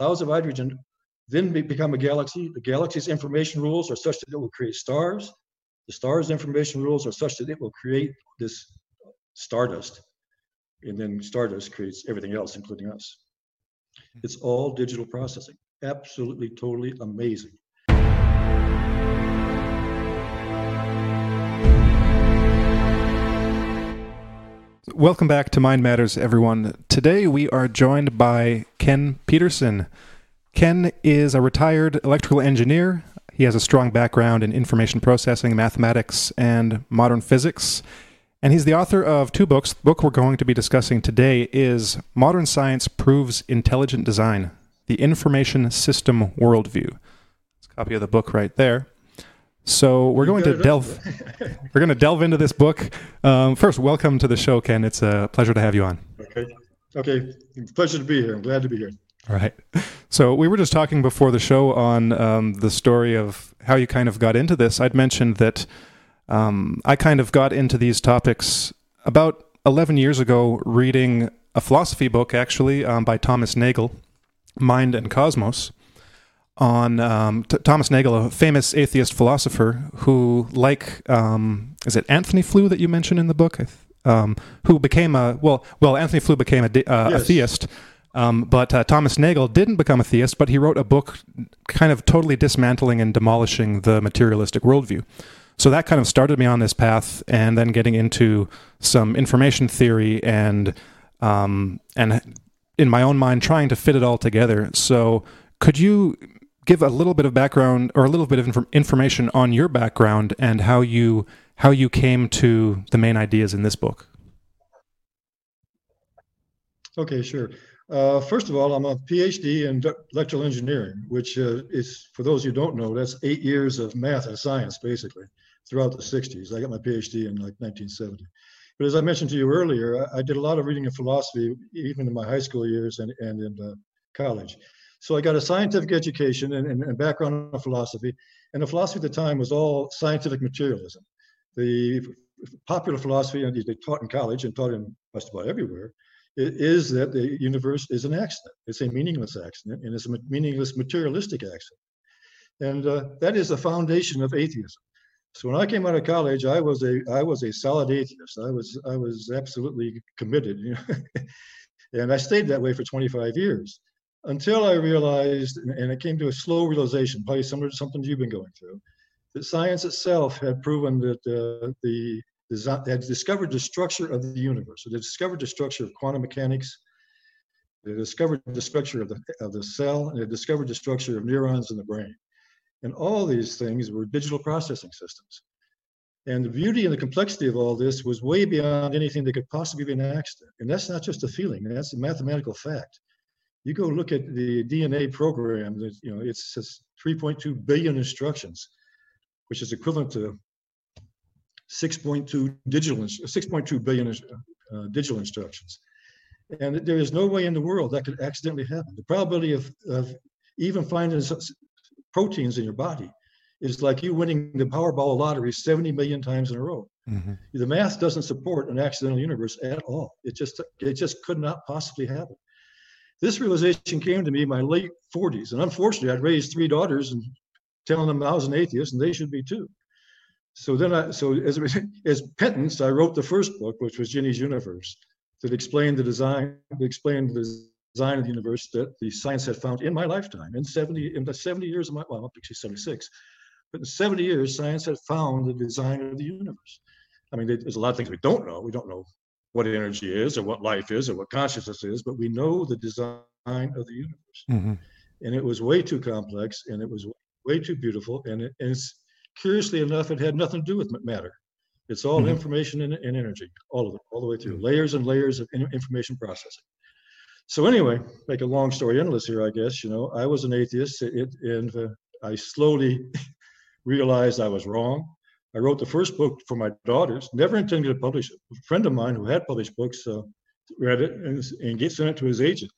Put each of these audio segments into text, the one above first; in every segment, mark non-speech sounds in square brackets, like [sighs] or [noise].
clouds of hydrogen then become a galaxy. The galaxy's information rules are such that it will create stars. The star's information rules are such that it will create this stardust. And then stardust creates everything else, including us. It's all digital processing. Absolutely, totally amazing. Welcome back to Mind Matters, everyone. Today we are joined by Ken Pedersen. Ken is a retired electrical engineer. He has a strong background in information processing, mathematics, and modern physics. And he's the author of two books. The book we're going to be discussing today is Modern Science Proves Intelligent Design The Information System Worldview. It's a copy of the book right there. So we're going to delve. [laughs] we're going to delve into this book. Um, first, welcome to the show, Ken. It's a pleasure to have you on. Okay. Okay. Pleasure to be here. I'm glad to be here. All right. So we were just talking before the show on um, the story of how you kind of got into this. I'd mentioned that um, I kind of got into these topics about 11 years ago, reading a philosophy book actually um, by Thomas Nagel, Mind and Cosmos on um, T- Thomas Nagel, a famous atheist philosopher who, like, um, is it Antony Flew that you mentioned in the book? Um, who became a well, well, Antony Flew became a, de- uh, yes. a theist, um, but uh, Thomas Nagel didn't become a theist, but he wrote a book, kind of totally dismantling and demolishing the materialistic worldview. So that kind of started me on this path, and then getting into some information theory and um, and in my own mind trying to fit it all together. So could you give a little bit of background or a little bit of inf- information on your background and how you how you came to the main ideas in this book. Okay, sure. Uh, first of all, I'm a PhD in electrical engineering, which uh, is, for those who don't know, that's eight years of math and science, basically, throughout the 60s. I got my PhD in like 1970. But as I mentioned to you earlier, I, I did a lot of reading of philosophy, even in my high school years and, and in uh, college. So I got a scientific education and, and, and background in philosophy. And the philosophy at the time was all scientific materialism. The popular philosophy and they taught in college and taught in just about everywhere is that the universe is an accident. It's a meaningless accident and it's a meaningless materialistic accident. And uh, that is the foundation of atheism. So when I came out of college, I was a I was a solid atheist. I was I was absolutely committed, you know? [laughs] and I stayed that way for 25 years until I realized, and it came to a slow realization, probably similar to something you've been going through, that science itself had proven that uh, the design, had discovered the structure of the universe. So they discovered the structure of quantum mechanics. They discovered the structure of the, of the cell, and they discovered the structure of neurons in the brain. And all these things were digital processing systems. And the beauty and the complexity of all this was way beyond anything that could possibly be an accident. And that's not just a feeling, that's a mathematical fact you go look at the DNA program, that you know, it says 3.2 billion instructions, which is equivalent to 6.2 digital, 6.2 billion uh, digital instructions. And there is no way in the world that could accidentally happen. The probability of, of even finding proteins in your body is like you winning the Powerball lottery 70 million times in a row. Mm-hmm. The math doesn't support an accidental universe at all. It just it just could not possibly happen this realization came to me in my late 40s. And unfortunately, I'd raised three daughters and telling them I was an atheist and they should be too. So then I, so as, [laughs] as penance, I wrote the first book, which was Ginny's Universe, that explained the design, explained the design of the universe that the science had found in my lifetime. In 70, in the 70 years of my, well, actually 76, but in 70 years, science had found the design of the universe. I mean, there's a lot of things we don't know. We don't know what energy is or what life is or what consciousness is, but we know the design of the universe. Mm-hmm. And it was way too complex and it was way too beautiful. And, it, and it's curiously enough, it had nothing to do with matter. It's all mm-hmm. information and, and, energy, all of it, all the way through, layers and layers of information processing. So anyway, make a long story endless here, I guess. You know, I was an atheist, it, and uh, I slowly [laughs] realized I was wrong. I wrote the first book for my daughters, never intended to publish it. A friend of mine who had published books uh, read it and, and sent it to his agent.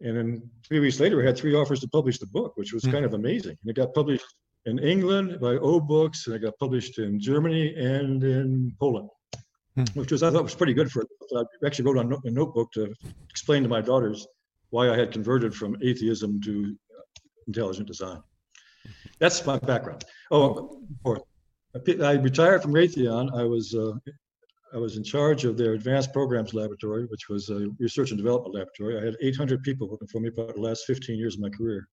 And then three weeks later, I had three offers to publish the book, which was mm-hmm. kind of amazing. And it got published in England by O Books, and it got published in Germany and in Poland, mm-hmm. which was I thought was pretty good for. It. I actually wrote on a notebook to explain to my daughters why I had converted from atheism to intelligent design. That's my background. Oh, I retired from Raytheon. I was uh, I was in charge of their advanced programs laboratory, which was a research and development laboratory. I had 800 people working for me for the last 15 years of my career.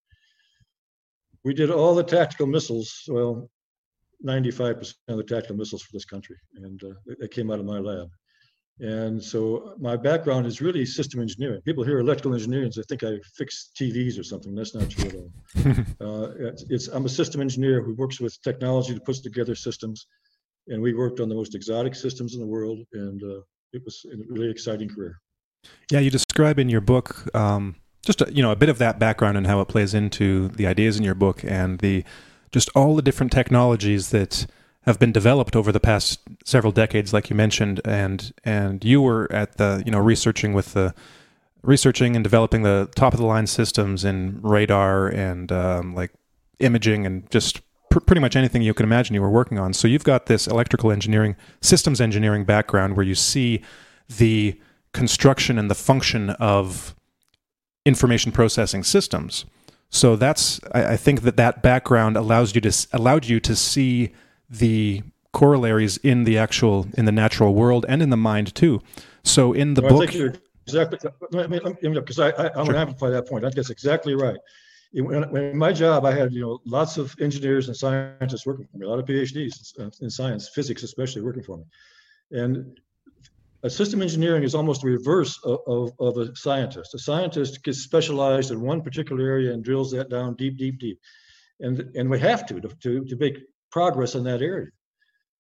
We did all the tactical missiles, well, 95% of the tactical missiles for this country, and uh, it came out of my lab. And so my background is really system engineering. People hear electrical engineering, they think I fix TVs or something. That's not true at all. [laughs] uh, it's, it's, I'm a system engineer who works with technology to put together systems and we worked on the most exotic systems in the world, and uh, it was a really exciting career. Yeah, you describe in your book um, just a, you know a bit of that background and how it plays into the ideas in your book and the just all the different technologies that have been developed over the past several decades, like you mentioned, and and you were at the you know researching with the researching and developing the top of the line systems in radar and um, like imaging and just pr- pretty much anything you can imagine you were working on. So you've got this electrical engineering, systems engineering background where you see the construction and the function of information processing systems. So that's I, I think that that background allows you to allowed you to see the corollaries in the actual in the natural world and in the mind too. So in the book, exactly I mean, because I, I, am going to amplify that point. I think that's exactly right in my job, I had you know lots of engineers and scientists working for me, a lot of PhDs in science, physics especially, working for me. And a system engineering is almost the reverse of, of, of, a scientist. A scientist gets specialized in one particular area and drills that down deep, deep, deep. And, and we have to, to, to make progress in that area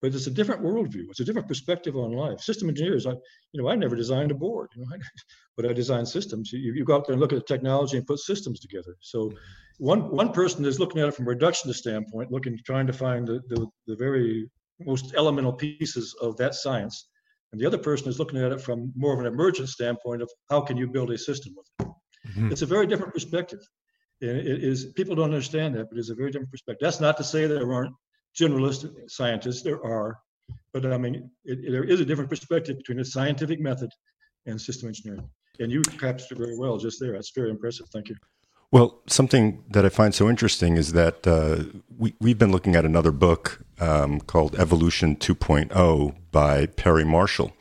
but it's a different worldview. It's a different perspective on life. System engineers, I, you know, I never designed a board, you know, [laughs] but I design systems. You, you go out there and look at the technology and put systems together. So one one person is looking at it from a reductionist standpoint, looking, trying to find the, the, the very most elemental pieces of that science. And the other person is looking at it from more of an emergent standpoint of how can you build a system with it. Mm-hmm. It's a very different perspective. And it is people don't understand that, but it's a very different perspective. That's not to say there aren't generalist scientists there are, but I mean, it, it, there is a different perspective between the scientific method and system engineering. And you captured it very well just there. That's very impressive. Thank you. Well, something that I find so interesting is that uh, we, we've been looking at another book um, called Evolution 2.0 by Perry Marshall,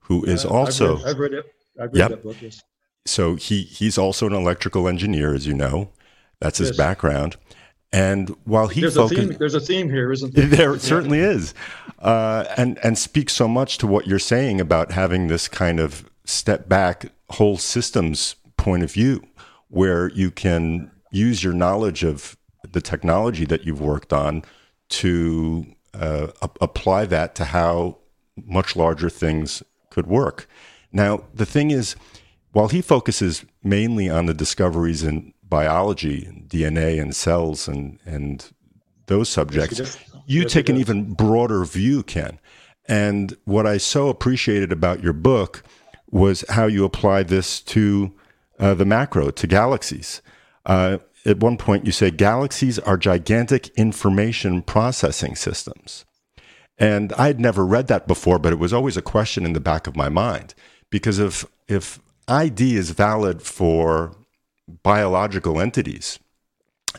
who is uh, also. I've read, I've read, it. I've read yep. that book, yes. So he, he's also an electrical engineer, as you know. That's his yes. background. And while he there's focused, a theme, there's a theme here, isn't there? [laughs] There yeah. certainly is, uh, and and speaks so much to what you're saying about having this kind of step back, whole systems point of view, where you can use your knowledge of the technology that you've worked on to uh, apply that to how much larger things could work. Now, the thing is, while he focuses mainly on the discoveries in biology, DNA and cells and and those subjects, you take an even broader view, Ken. And what I so appreciated about your book was how you apply this to uh, the macro, to galaxies. Uh, at one point, you say galaxies are gigantic information processing systems. And I'd never read that before, but it was always a question in the back of my mind. Because if, if ID is valid for biological entities,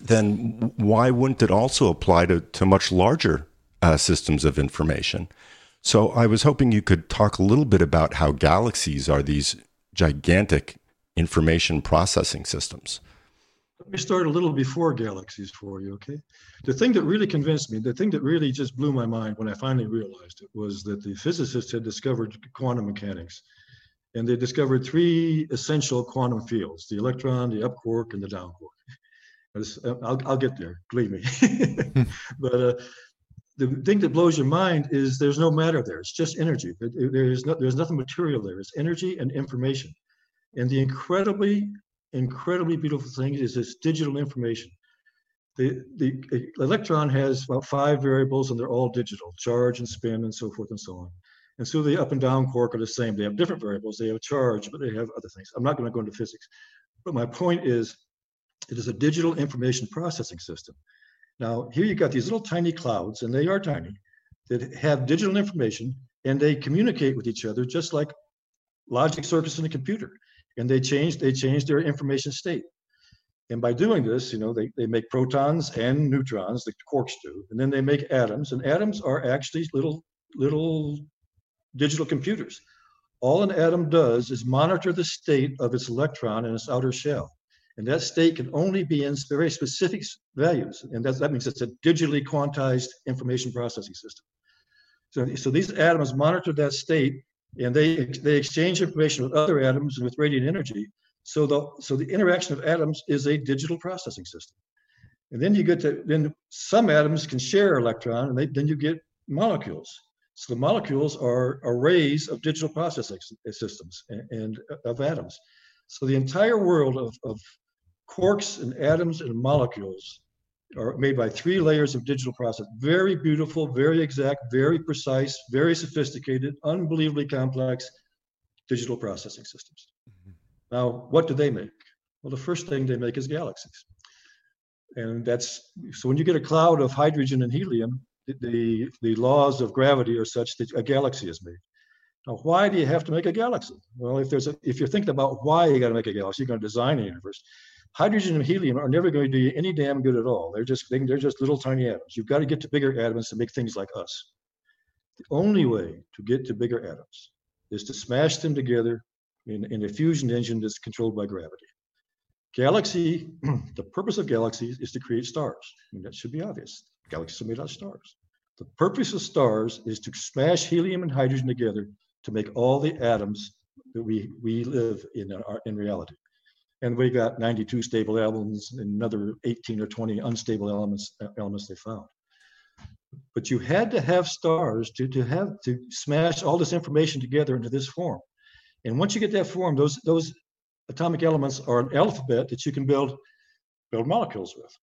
then why wouldn't it also apply to, to much larger uh, systems of information? So I was hoping you could talk a little bit about how galaxies are these gigantic information processing systems. Let me start a little before galaxies for you, okay? The thing that really convinced me, the thing that really just blew my mind when I finally realized it was that the physicists had discovered quantum mechanics and they discovered three essential quantum fields the electron, the up quark, and the down quark. Uh, I'll, I'll get there, believe me. [laughs] but uh, the thing that blows your mind is there's no matter there. It's just energy. There's, no, there's nothing material there. It's energy and information. And the incredibly, incredibly beautiful thing is this digital information. The, the electron has about five variables and they're all digital, charge and spin and so forth and so on. And so the up and down quark are the same. They have different variables. They have charge, but they have other things. I'm not going to go into physics. But my point is, it is a digital information processing system. Now, here you've got these little tiny clouds, and they are tiny, that have digital information, and they communicate with each other just like logic circuits in a computer. and they change they change their information state. And by doing this, you know, they, they make protons and neutrons, the quarks do, and then they make atoms, and atoms are actually little little digital computers. All an atom does is monitor the state of its electron in its outer shell. And that state can only be in very specific values. And that, that means it's a digitally quantized information processing system. So, so these atoms monitor that state and they, they exchange information with other atoms and with radiant energy. So the, so the interaction of atoms is a digital processing system. And then you get to, then some atoms can share electron and they, then you get molecules. So the molecules are arrays of digital processing systems and, and of atoms. So the entire world of, of quarks and atoms and molecules are made by three layers of digital process. Very beautiful, very exact, very precise, very sophisticated, unbelievably complex digital processing systems. Mm-hmm. Now, what do they make? Well, the first thing they make is galaxies. And that's so when you get a cloud of hydrogen and helium, the, the laws of gravity are such that a galaxy is made. Now, why do you have to make a galaxy? Well, if there's a, if you're thinking about why you got to make a galaxy, you're going to design a universe. Hydrogen and helium are never going to do you any damn good at all. They're just they're just little tiny atoms. You've got to get to bigger atoms to make things like us. The only way to get to bigger atoms is to smash them together in, in a fusion engine that's controlled by gravity. Galaxy, [clears throat] the purpose of galaxies is to create stars. I mean, that should be obvious. Galaxies are made out of stars. The purpose of stars is to smash helium and hydrogen together to make all the atoms that we, we live in our, in reality. And we got 92 stable elements and another 18 or 20 unstable elements elements they found. But you had to have stars to, to have to smash all this information together into this form. And once you get that form, those those atomic elements are an alphabet that you can build build molecules with.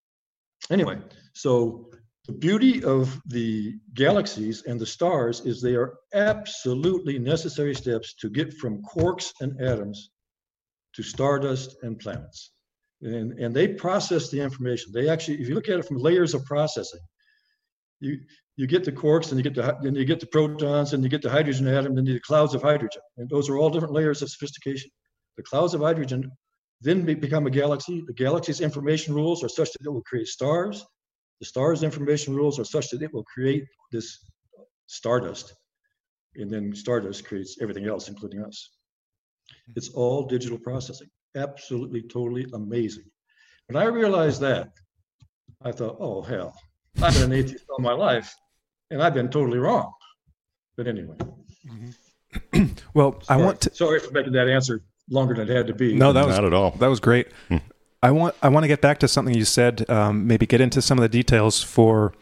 Anyway, so the beauty of the galaxies and the stars is they are absolutely necessary steps to get from quarks and atoms to stardust and planets. And, and they process the information. They actually, if you look at it from layers of processing, you you get the quarks and you get the then you get the protons and you get the hydrogen atom and the clouds of hydrogen. And those are all different layers of sophistication. The clouds of hydrogen then become a galaxy. The galaxy's information rules are such that it will create stars. The star's information rules are such that it will create this stardust. And then stardust creates everything else, including us. It's all digital processing. Absolutely, totally amazing. When I realized that, I thought, oh, hell, I've been an atheist all my life, and I've been totally wrong. But anyway. Mm-hmm. [clears throat] well, sorry, I want to. Sorry for making that answer longer than it had to be. No, that was not at all. That was great. I want I want to get back to something you said. Um, maybe get into some of the details for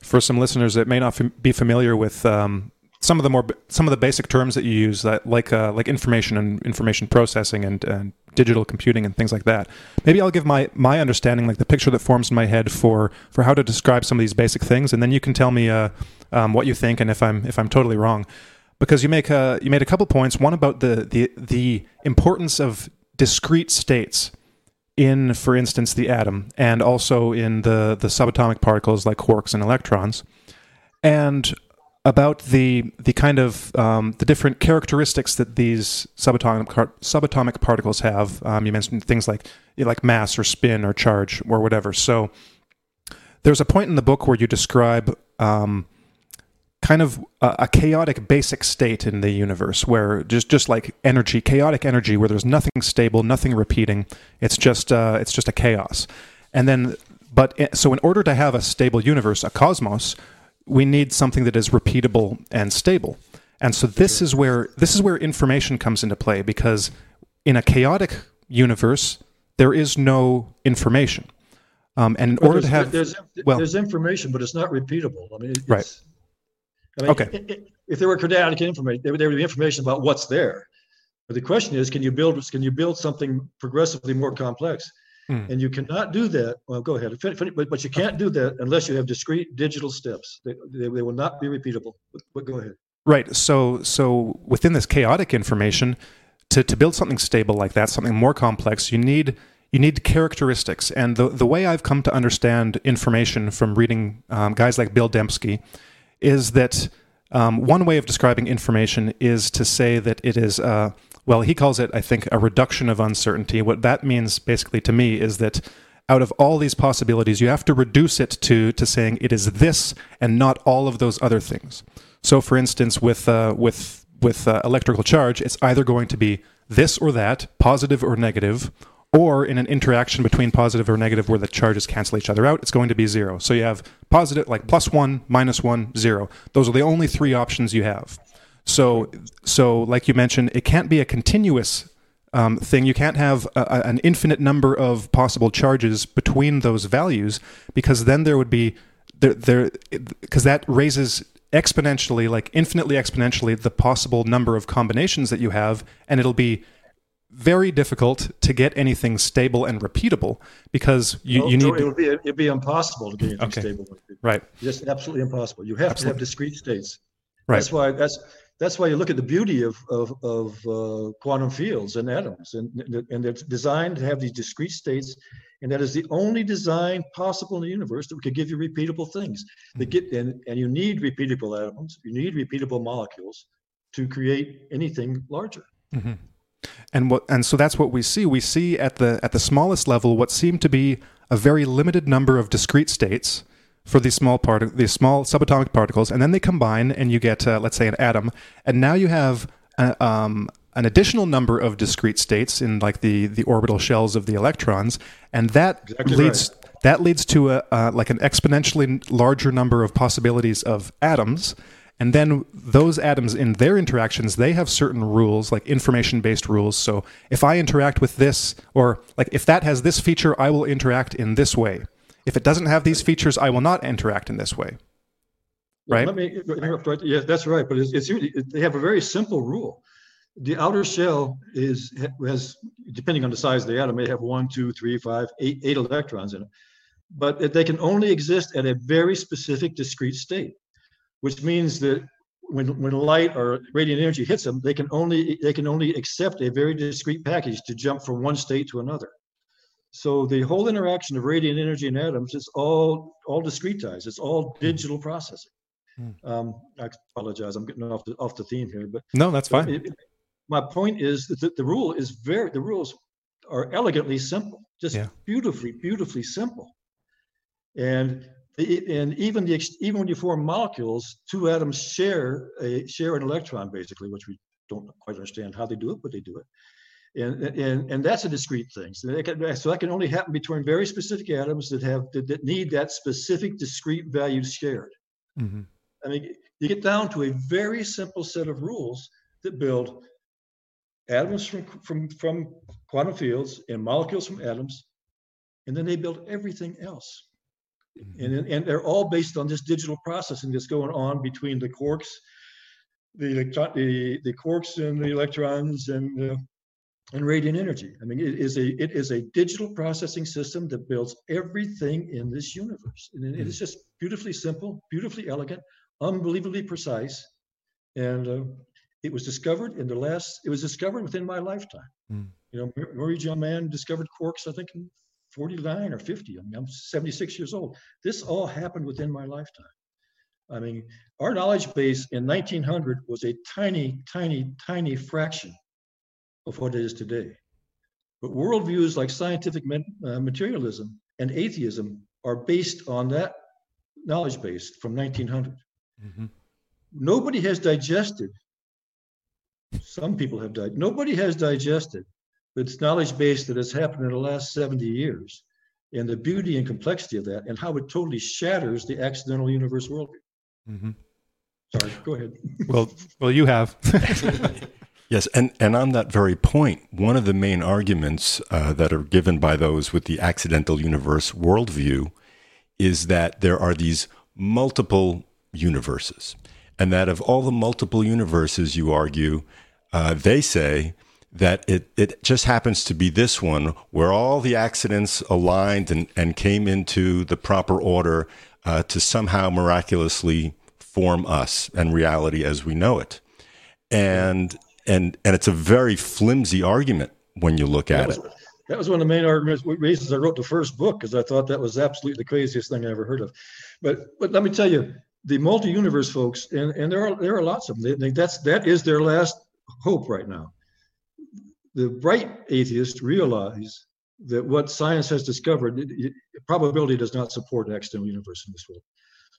for some listeners that may not be familiar with um, some of the more some of the basic terms that you use, that like uh, like information and information processing and, and digital computing and things like that. Maybe I'll give my my understanding, like the picture that forms in my head for for how to describe some of these basic things, and then you can tell me uh, um, what you think and if I'm if I'm totally wrong. Because you make a you made a couple points. One about the the the importance of discrete states in, for instance, the atom, and also in the the subatomic particles like quarks and electrons. And about the the kind of um, the different characteristics that these subatomic subatomic particles have. Um, you mentioned things like like mass or spin or charge or whatever. So there's a point in the book where you describe um, kind of a, a, chaotic basic state in the universe where just just like energy, chaotic energy, where there's nothing stable, nothing repeating. It's just uh, it's just a chaos. And then, but so in order to have a stable universe, a cosmos we need something that is repeatable and stable. And so this is where this is where information comes into play because in a chaotic universe there is no information. Um, and in but order to have there's, well, there's information, but it's not repeatable. I mean, right. I mean, okay. If there were chaotic information, there would be information about what's there. But the question is, can you build can you build something progressively more complex? Mm. And you cannot do that. Well, go ahead. But, but you can't do that unless you have discrete digital steps. They, they, they will not be repeatable. But, but go ahead. Right. So so within this chaotic information, to, to build something stable like that, something more complex, you need you need characteristics. And the the way I've come to understand information from reading um, guys like Bill Dembski is that um, one way of describing information is to say that it is uh, well, he calls it, I think, a reduction of uncertainty. What that means basically to me is that out of all these possibilities, you have to reduce it to, to saying it is this and not all of those other things. So, for instance, with, uh, with, with uh, electrical charge, it's either going to be this or that, positive or negative, or in an interaction between positive or negative where the charges cancel each other out, it's going to be zero. So you have positive, like plus one, minus one, zero. Those are the only three options you have. So, so like you mentioned, it can't be a continuous um, thing. You can't have a, an infinite number of possible charges between those values because then there would be there there because that raises exponentially, like infinitely exponentially, the possible number of combinations that you have, and it'll be very difficult to get anything stable and repeatable because you, you need. it would be it'd be impossible to get anything Okay. stable. Right. Just absolutely impossible. You have to have discrete states. Right. That's why that's that's why you look at the beauty of of, of uh, quantum fields and atoms, and and they're designed to have these discrete states, and that is the only design possible in the universe that could give you repeatable things. That Mm-hmm. get and and you need repeatable atoms, you need repeatable molecules to create anything larger. Mhm. And what and so that's what we see. We see at the at the smallest level what seem to be a very limited number of discrete states for these small part these small subatomic particles, and then they combine, and you get uh, let's say an atom, and now you have a, um, an additional number of discrete states in like the the orbital shells of the electrons, and that Exactly leads that leads to a uh, like an exponentially larger number of possibilities of atoms and then those atoms in their interactions they have certain rules like information based rules so if i interact with this or like if that has this feature i will interact in this way if it doesn't have these features i will not interact in this way Right. Let me interrupt right. Yes, that's right. But it's, it's they have a very simple rule. The outer shell is has, depending on the size of the atom, may have one, two, three, five, eight, eight electrons in it. But they can only exist at a very specific discrete state, which means that when when light or radiant energy hits them, they can only they can only accept a very discrete package to jump from one state to another. So the whole interaction of radiant energy and atoms is all all discretized. It's all digital processing. Hmm. Um, I apologize. I'm getting off the off the theme here, but no that's fine it- it- my point is that the, the rule is very the rules are elegantly simple, just Yeah. beautifully beautifully simple. And and even the even when you form molecules, two atoms share a share an electron basically, which we don't quite understand how they do it, but they do it. And, and, and that's a discrete thing. So, they can, so that can only happen between very specific atoms that have that, that need that specific discrete value shared. Mm-hmm. I mean, you get down to a very simple set of rules that build atoms from, from, from quantum fields and molecules from atoms, and then they build everything else. And, and they're all based on this digital processing that's going on between the quarks, the, electron, the, the quarks and the electrons and, uh, and radiant energy. I mean, it is a it is a digital processing system that builds everything in this universe. And it- is just beautifully simple, beautifully elegant, unbelievably precise. And uh, it was discovered in the last, it was discovered within my lifetime. Mm. You know, Gell-Mann discovered quarks, I think, in 49 or 50. I mean, I'm 76 years old. This all happened within my lifetime. I mean, our knowledge base in 1900 was a tiny, tiny, tiny fraction of what it is today. But worldviews like scientific uh, materialism and atheism are based on that knowledge base from 1900 Mhm. nobody has digested some people have died nobody has digested this knowledge base that has happened in the last 70 years and the beauty and complexity of that and how it totally shatters the accidental universe worldview Mhm. sorry go ahead well well you have [laughs] Yes, and, and on that very point, one of the main arguments uh, that are given by those with the accidental universe worldview is that there are these multiple universes. And that of all the multiple universes, you argue, uh, they say that it, it just happens to be this one where all the accidents aligned and, and came into the proper order uh, to somehow miraculously form us and reality as we know it. And and and it's a very flimsy argument when you look that at was, it. that was one of the main arguments reasons i wrote the first book because i thought that was absolutely the craziest thing i ever heard of but but let me tell you the multi-universe folks and and there are there are lots of them they, they, that's that is their last hope right now the bright atheists realize that what science has discovered, it, it, probability does not support an external universe in this world.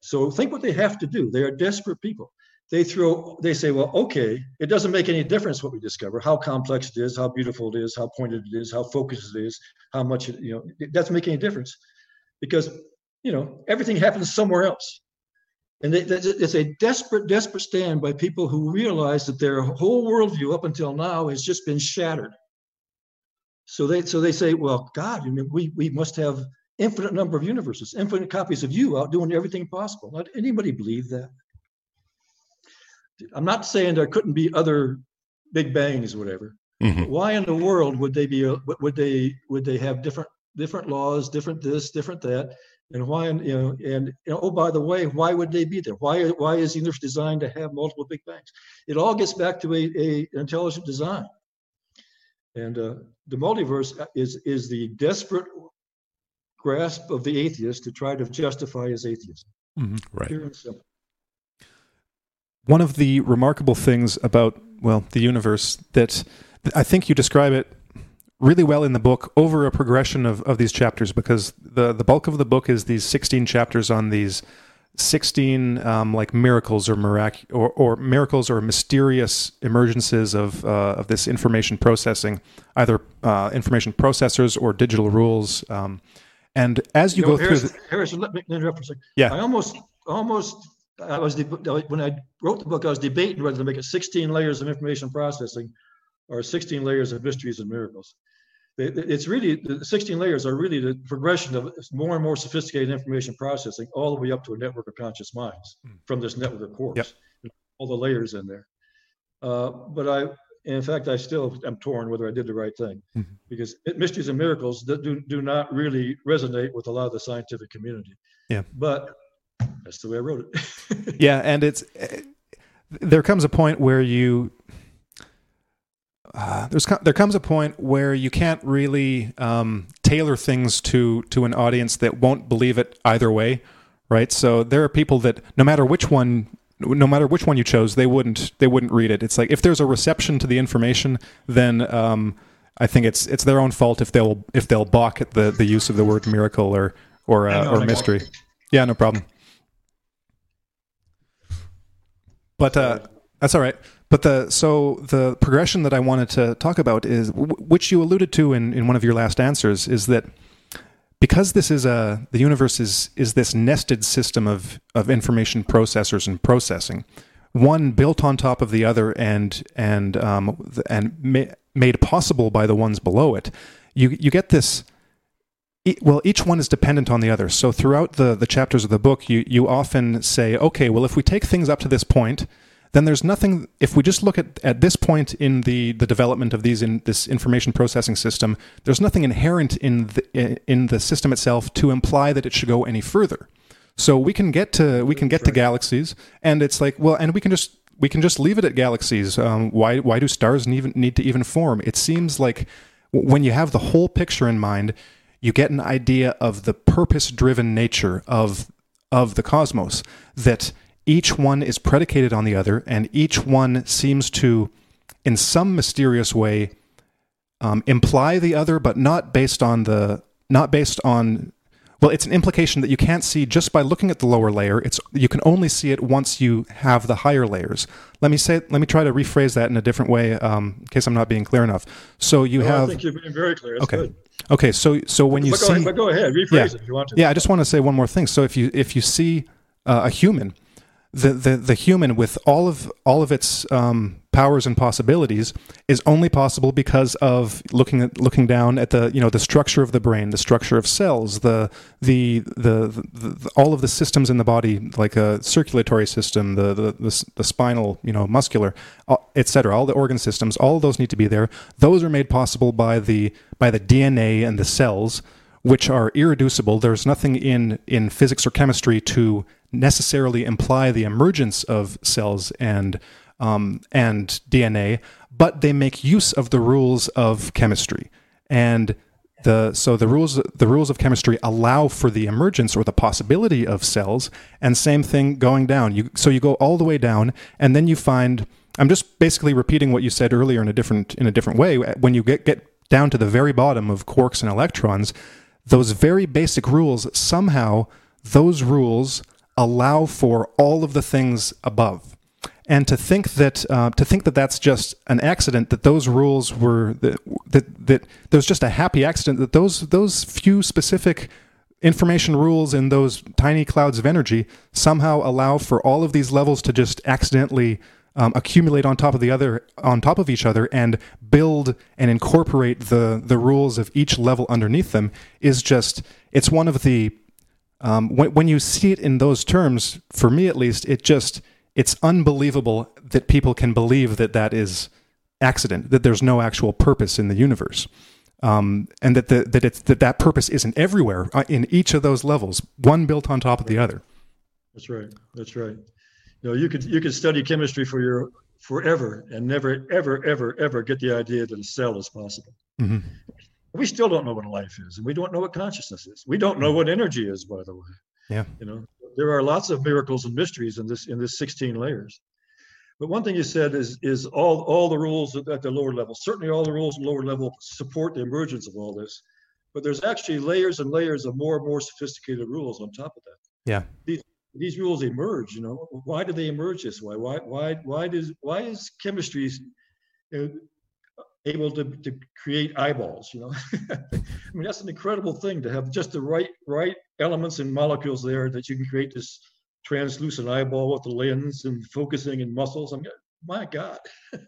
So think what they have to do. They are desperate people. They throw, they say, well, okay, it doesn't make any difference what we discover, how complex it is, how beautiful it is, how pointed it is, how focused it is, how much it, you know, it doesn't make any difference because, you know, everything happens somewhere else. And it's a desperate, desperate stand by people who realize that their whole worldview up until now has just been shattered. So they, so they say, well, God, I mean, we, we must have infinite number of universes, infinite copies of you out doing everything possible. Not anybody believe that. I'm not saying there couldn't be other big bangs or whatever. Mm-hmm. Why in the world would they be? Would they would they have different different laws, different this, different that, and why? You know, and you know, oh, by the way, why would they be there? Why why is the universe designed to have multiple big bangs? It all gets back to a, a intelligent design. And uh, the multiverse is is the desperate grasp of the atheist to try to justify his atheism. Mm-hmm. Right. One of the remarkable things about well the universe that I think you describe it really well in the book over a progression of, of these chapters because the the bulk of the book is these 16 chapters on these 16 um, like miracles or mirac- or, or miracles or mysterious emergences of uh, of this information processing, either uh, information processors or digital rules. Um, and as you, you know, go Harrison, through, the, Harrison, let me interrupt for a second. Yeah, I almost almost I was when I wrote the book, I was debating whether to make it 16 layers of information processing or 16 layers of mysteries and miracles it's really the 16 layers are really the progression of more and more sophisticated information processing all the way up to a network of conscious minds mm. from this network of quarks yep. all the layers in there uh, but i in fact i still am torn whether i did the right thing mm-hmm. because it, mysteries and miracles that do, do not really resonate with a lot of the scientific community yeah but that's the way i wrote it [laughs] yeah and it's eh, there comes a point where you uh, there's there comes a point where you can't really um, tailor things to to an audience that won't believe it either way, right? So there are people that no matter which one no matter which one you chose, they wouldn't they wouldn't read it. It's like if there's a reception to the information, then um, I think it's it's their own fault if they'll if they'll balk at the, the use of the word miracle or or uh, or mystery. Yeah, no problem. But uh, that's all right. But the so the progression that I wanted to talk about is which you alluded to in, in one of your last answers is that because this is a the universe is is this nested system of of information processors and processing, one built on top of the other and and um, and ma- made possible by the ones below it. You you get this well, each one is dependent on the other. So throughout the, the chapters of the book, you, you often say, okay, well, if we take things up to this point, then there's nothing if we just look at at this point in the the development of these in this information processing system there's nothing inherent in the in the system itself to imply that it should go any further. So we can get to we can get to galaxies and it's like well and we can just we can just leave it at galaxies. Um, why why do stars even need to even form? It seems like when you have the whole picture in mind you get an idea of the purpose driven nature of of the cosmos that each one is predicated on the other, and each one seems to, in some mysterious way, um, imply the other, but not based on the not based on. Well, it's an implication that you can't see just by looking at the lower layer. It's you can only see it once you have the higher layers. Let me say. Let me try to rephrase that in a different way, um, in case I'm not being clear enough. So you no, have. I think you're being very clear. That's okay. Good. Okay. So so when you but see. Go ahead, but go ahead. Rephrase yeah, it if you want to. Yeah, I just want to say one more thing. So if you if you see uh, a human the, the, the human with all of all of its um, powers and possibilities is only possible because of looking at looking down at the you know the structure of the brain, the structure of cells, the the the, the, the all of the systems in the body, like a circulatory system, the the, the, the spinal, you know, muscular, etc. All the organ systems, all those need to be there. Those are made possible by the by the DNA and the cells, which are irreducible. There's nothing in in physics or chemistry to necessarily imply the emergence of cells and um, and DNA, but they make use of the rules of chemistry. And the so the rules the rules of chemistry allow for the emergence or the possibility of cells. And same thing going down. You so you go all the way down, and then you find I'm just basically repeating what you said earlier in a different in a different way. When you get get down to the very bottom of quarks and electrons, those very basic rules somehow those rules allow for all of the things above. And to think that uh, to think that that's just an accident that those rules were that, that that there's just a happy accident that those those few specific information rules in those tiny clouds of energy somehow allow for all of these levels to just accidentally um, accumulate on top of the other on top of each other and build and incorporate the the rules of each level underneath them is just it's one of the um, when, when you see it in those terms for me at least it just it's unbelievable that people can believe that that is accident, that there's no actual purpose in the universe. Um, and that the, that it's that that purpose isn't everywhere uh, in each of those levels, one built on top of the other. That's right. That's right. You know, you could you could study chemistry for your forever and never ever ever ever get the idea that a cell is possible. Mm-hmm. We still don't know what life is, and we don't know what consciousness is. We don't know mm-hmm. what energy is, by the way. Yeah. You know, there are lots of miracles and mysteries in this in this 16 layers. But one thing you said is is all all the rules at the lower level. Certainly, all the rules at lower level support the emergence of all this. But there's actually layers and layers of more and more sophisticated rules on top of that. Yeah. These these rules emerge. You know, why do they emerge this way? Why why why does why is chemistry know, able to, to create eyeballs? You know, [laughs] I mean that's an incredible thing to have just the right right elements and molecules there that you can create this translucent eyeball with the lens and focusing and muscles. I mean, my God, [laughs] yep.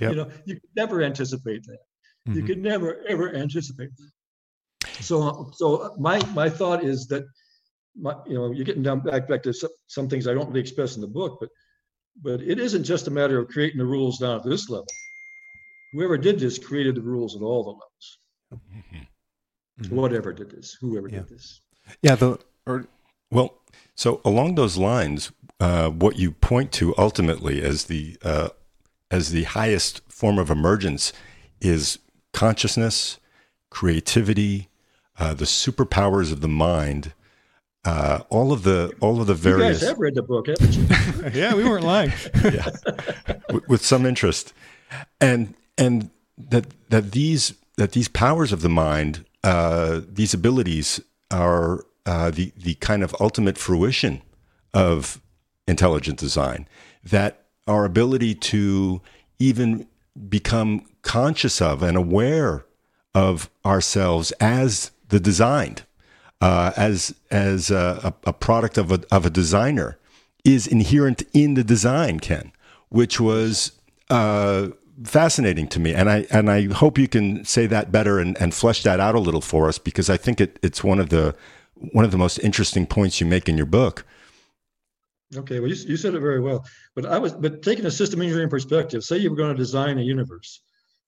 you know, you could never anticipate that. Mm-hmm. You could never ever anticipate that. So, so my my thought is that, my, you know, you're getting down back back to some, some things I don't really express in the book, but but it isn't just a matter of creating the rules down at this level. Whoever did this created the rules at all the levels. Mm-hmm. mm-hmm. Whatever did this, whoever yeah. did this. Yeah, the or well, so along those lines, uh, what you point to ultimately as the uh, as the highest form of emergence is consciousness, creativity, uh, the superpowers of the mind. Uh, all of the all of the various. You guys have read the book, haven't you? [laughs] yeah, we weren't lying. [laughs] [laughs] yeah, with, with some interest, and and that that these that these powers of the mind, uh, these abilities are uh, the the kind of ultimate fruition of intelligent design. That our ability to even become conscious of and aware of ourselves as the designed, uh, as as a, a, product of a of a designer, is inherent in the design, Ken, which was. Uh, fascinating to me, and I and I hope you can say that better and, and flesh that out a little for us because I think it, it's one of the one of the most interesting points you make in your book. Okay, well, you, you said it very well, but I was but taking a system engineering perspective. Say you were going to design a universe,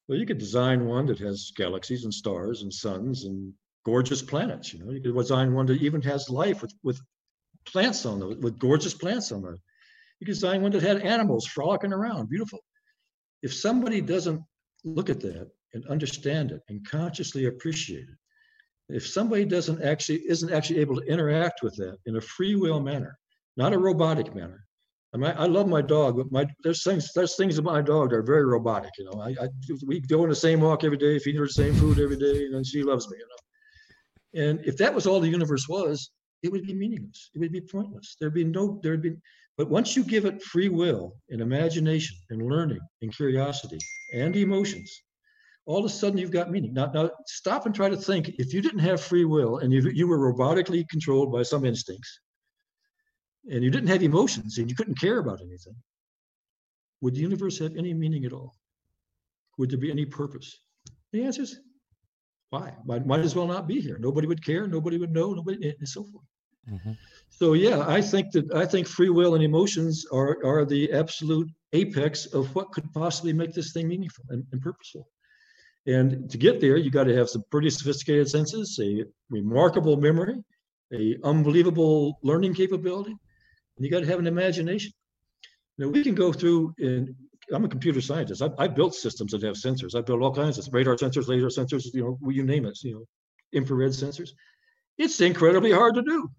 well, you could design one that has galaxies and stars and suns and gorgeous planets. You know, you could design one that even has life with with plants on them, with gorgeous plants on them. You could design one that had animals frolicking around, beautiful if somebody doesn't look at that and understand it and consciously appreciate it, if somebody doesn't actually isn't actually able to interact with that in a free will manner, not a robotic manner. I mean, I love my dog, but my there's things there's things about my dog that are very robotic. You know, I, I we go on the same walk every day, feed her the same food every day, and she loves me. You know, and if that was all the universe was, it would be meaningless. It would be pointless. There'd be no there'd be but once you give it free will and imagination and learning and curiosity and emotions, all of a sudden you've got meaning. Now, now stop and try to think if you didn't have free will and you, you were robotically controlled by some instincts and you didn't have emotions and you couldn't care about anything, would the universe have any meaning at all? Would there be any purpose? The answer is why? Might, might as well not be here. Nobody would care. Nobody would know. Nobody, and so forth. Mm-hmm. So yeah, I think that I think free will and emotions are are the absolute apex of what could possibly make this thing meaningful and, and purposeful. And to get there, you got to have some pretty sophisticated senses, a remarkable memory, a unbelievable learning capability, and you got to have an imagination. Now we can go through and I'm a computer scientist. I, I built systems that have sensors. I built all kinds of radar sensors, laser sensors, you know, you name it, you know, infrared sensors. It's incredibly hard to do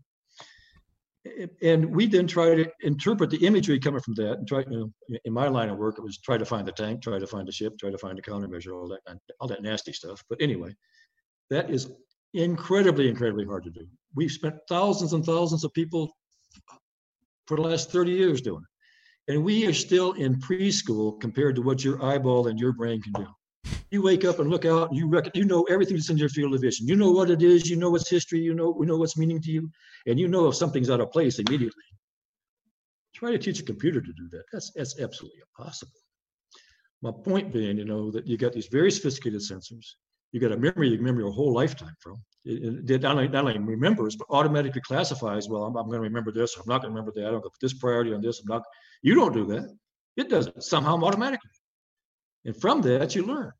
and we then try to interpret the imagery coming from that and try you know in my line of work it was try to find the tank try to find the ship try to find the countermeasure all that all that nasty stuff. But anyway that is incredibly incredibly hard to do. We've spent thousands and thousands of people for the last 30 years doing it. And we are still in preschool compared to what your eyeball and your brain can do you wake up and look out and you reckon you know everything that's in your field of vision. You know what it is, you know what's history, you know, we know what's meaning to you, and you know if something's out of place immediately. Try to teach a computer to do that. That's that's absolutely impossible. My point being, you know, that you got these very sophisticated sensors. You got a memory you can remember your whole lifetime from. It, it not, only, not only remembers, but automatically classifies. Well, I'm, I'm going to remember this. I'm not going to remember that. I'm going to put this priority on this. I'm not. You don't do that. It does it somehow automatically. And from that, you learn.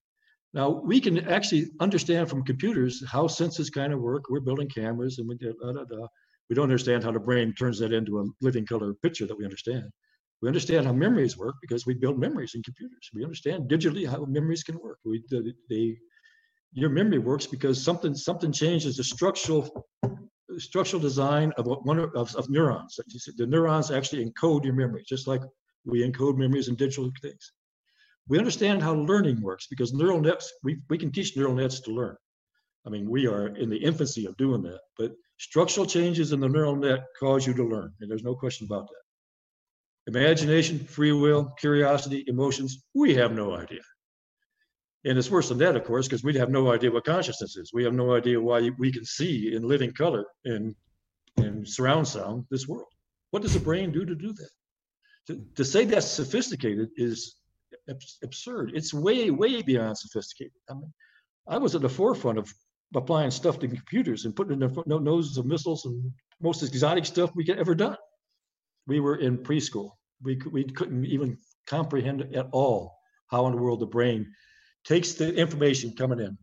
Now we can actually understand from computers how senses kind of work. We're building cameras, and we da, da, da. we don't understand how the brain turns that into a living color picture that we understand. We understand how memories work because we build memories in computers. We understand digitally how memories can work. We they your memory works because something something changes the structural structural design of one of, of neurons. The neurons actually encode your memory, just like we encode memories in digital things. We understand how learning works because neural nets, we, we can teach neural nets to learn. I mean, we are in the infancy of doing that, but structural changes in the neural net cause you to learn, and there's no question about that. Imagination, free will, curiosity, emotions, we have no idea. And it's worse than that, of course, because we have no idea what consciousness is. We have no idea why we can see in living color and in surround sound this world. What does the brain do to do that? To, to say that's sophisticated is absurd. It's way, way beyond sophisticated. I mean, I was at the forefront of applying stuff to computers and putting in the noses of missiles and most exotic stuff we could ever done. We were in preschool. We, we couldn't even comprehend at all how in the world the brain takes the information coming in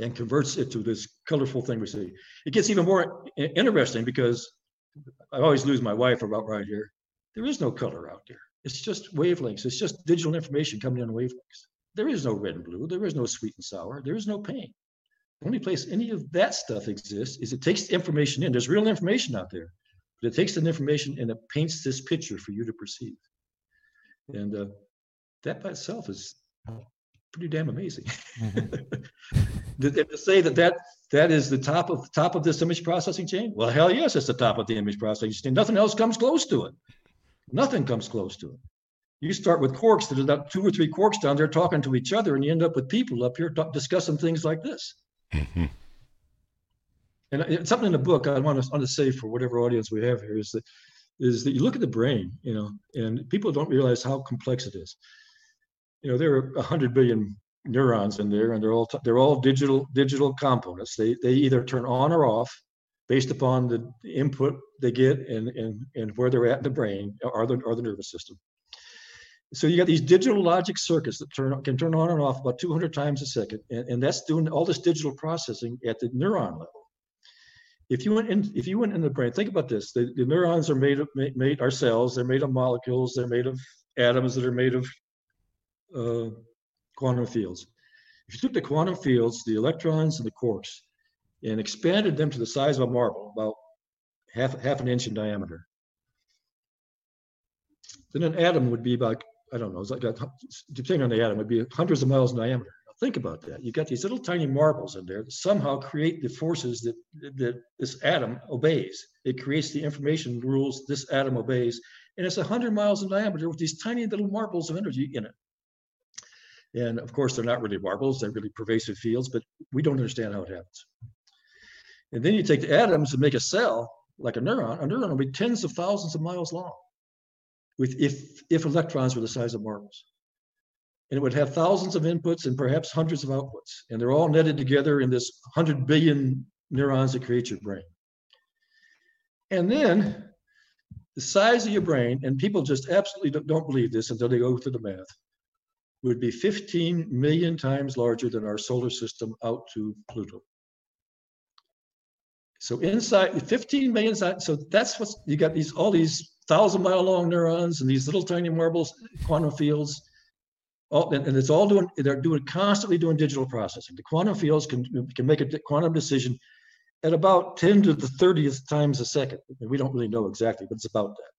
and converts it to this colorful thing we see. It gets even more interesting because I always lose my wife about right here. There is no color out there. It's just wavelengths. It's just digital information coming in wavelengths. There is no red and blue. There is no sweet and sour. There is no pain. The only place any of that stuff exists is it takes information in. There's real information out there, but it takes the information and it paints this picture for you to perceive. And uh, that by itself is pretty damn amazing. Mm-hmm. [laughs] to say that, that that is the top of top of this image processing chain, well, hell yes, it's the top of the image processing chain. Nothing else comes close to it. Nothing comes close to it. You start with quarks that are about two or three quarks down there talking to each other, and you end up with people up here talk, discussing things like this. Mm-hmm. And it's something in the book I want to, want to say for whatever audience we have here is that is that you look at the brain, you know, and people don't realize how complex it is. You know, there are a hundred billion neurons in there, and they're all they're all digital digital components. They they either turn on or off based upon the input they get and, and, and where they're at in the brain or the, or the nervous system. So you got these digital logic circuits that turn can turn on and off about 200 times a second, and, and that's doing all this digital processing at the neuron level. If you went in, if you went in the brain, think about this: the, the neurons are made of made, made cells. They're made of molecules. They're made of atoms that are made of uh, quantum fields. If you took the quantum fields, the electrons and the quarks, and expanded them to the size of a marble, about half, half an inch in diameter. Then an atom would be about, I don't know, it's like, depending on the atom, would be hundreds of miles in diameter. Now think about that. You've got these little tiny marbles in there that somehow create the forces that, that this atom obeys. It creates the information rules this atom obeys. And it's 100 miles in diameter with these tiny little marbles of energy in it. And of course, they're not really marbles, they're really pervasive fields, but we don't understand how it happens. And then you take the atoms and make a cell, like a neuron. A neuron will be tens of thousands of miles long, with if if electrons were the size of marbles. And it would have thousands of inputs and perhaps hundreds of outputs. And they're all netted together in this 100 billion neurons that create your brain. And then the size of your brain, and people just absolutely don't believe this until they go through the math, would be 15 million times larger than our solar system out to Pluto. So inside 15 million, so that's what you got these all these thousand mile long neurons and these little tiny marbles, quantum fields, all, and, and, it's all doing, they're doing constantly doing digital processing. The quantum fields can, can make a quantum decision at about 10 to the 30th times a second. And we don't really know exactly, but it's about that.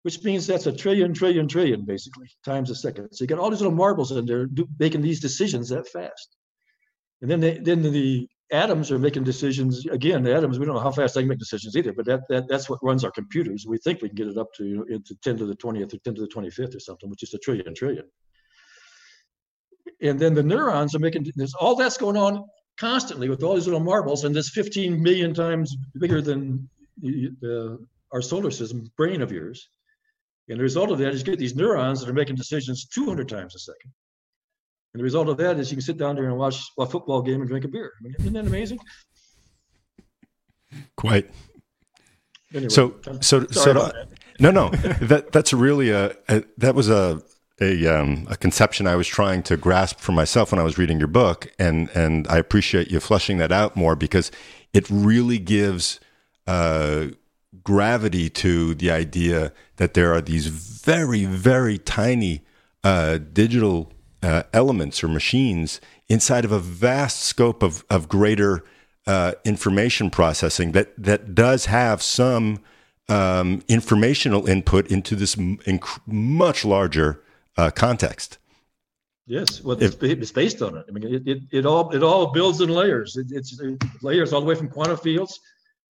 Which means that's a trillion, trillion, trillion, basically, times a second. So you got all these little marbles in there do, making these decisions that fast. And then they, then the atoms are making decisions. Again, atoms, we don't know how fast they can make decisions either, but that, that that's what runs our computers. We think we can get it up to you know, into 10 to the 20th or 10 to the 25th or something, which is a trillion, trillion. And then the neurons are making, there's all that's going on constantly with all these little marbles, and this 15 million times bigger than the, our solar system brain of yours. And the result of that is you get these neurons that are making decisions 200 times a second. And the result of that is you can sit down there and watch a football game and drink a beer. I mean, isn't that amazing? Quite. Anyway, so, so, so, no, no, [laughs] that that's really a, a that was a a, um, a conception I was trying to grasp for myself when I was reading your book, and and I appreciate you fleshing that out more because it really gives uh, gravity to the idea that there are these very very tiny uh, digital uh, elements or machines inside of a vast scope of of greater uh, information processing that that does have some um, informational input into this inc- much larger uh, context. Yes, well, if, it's based on it. I mean, it, it, it all it all builds in layers. It, it's it layers all the way from quantum fields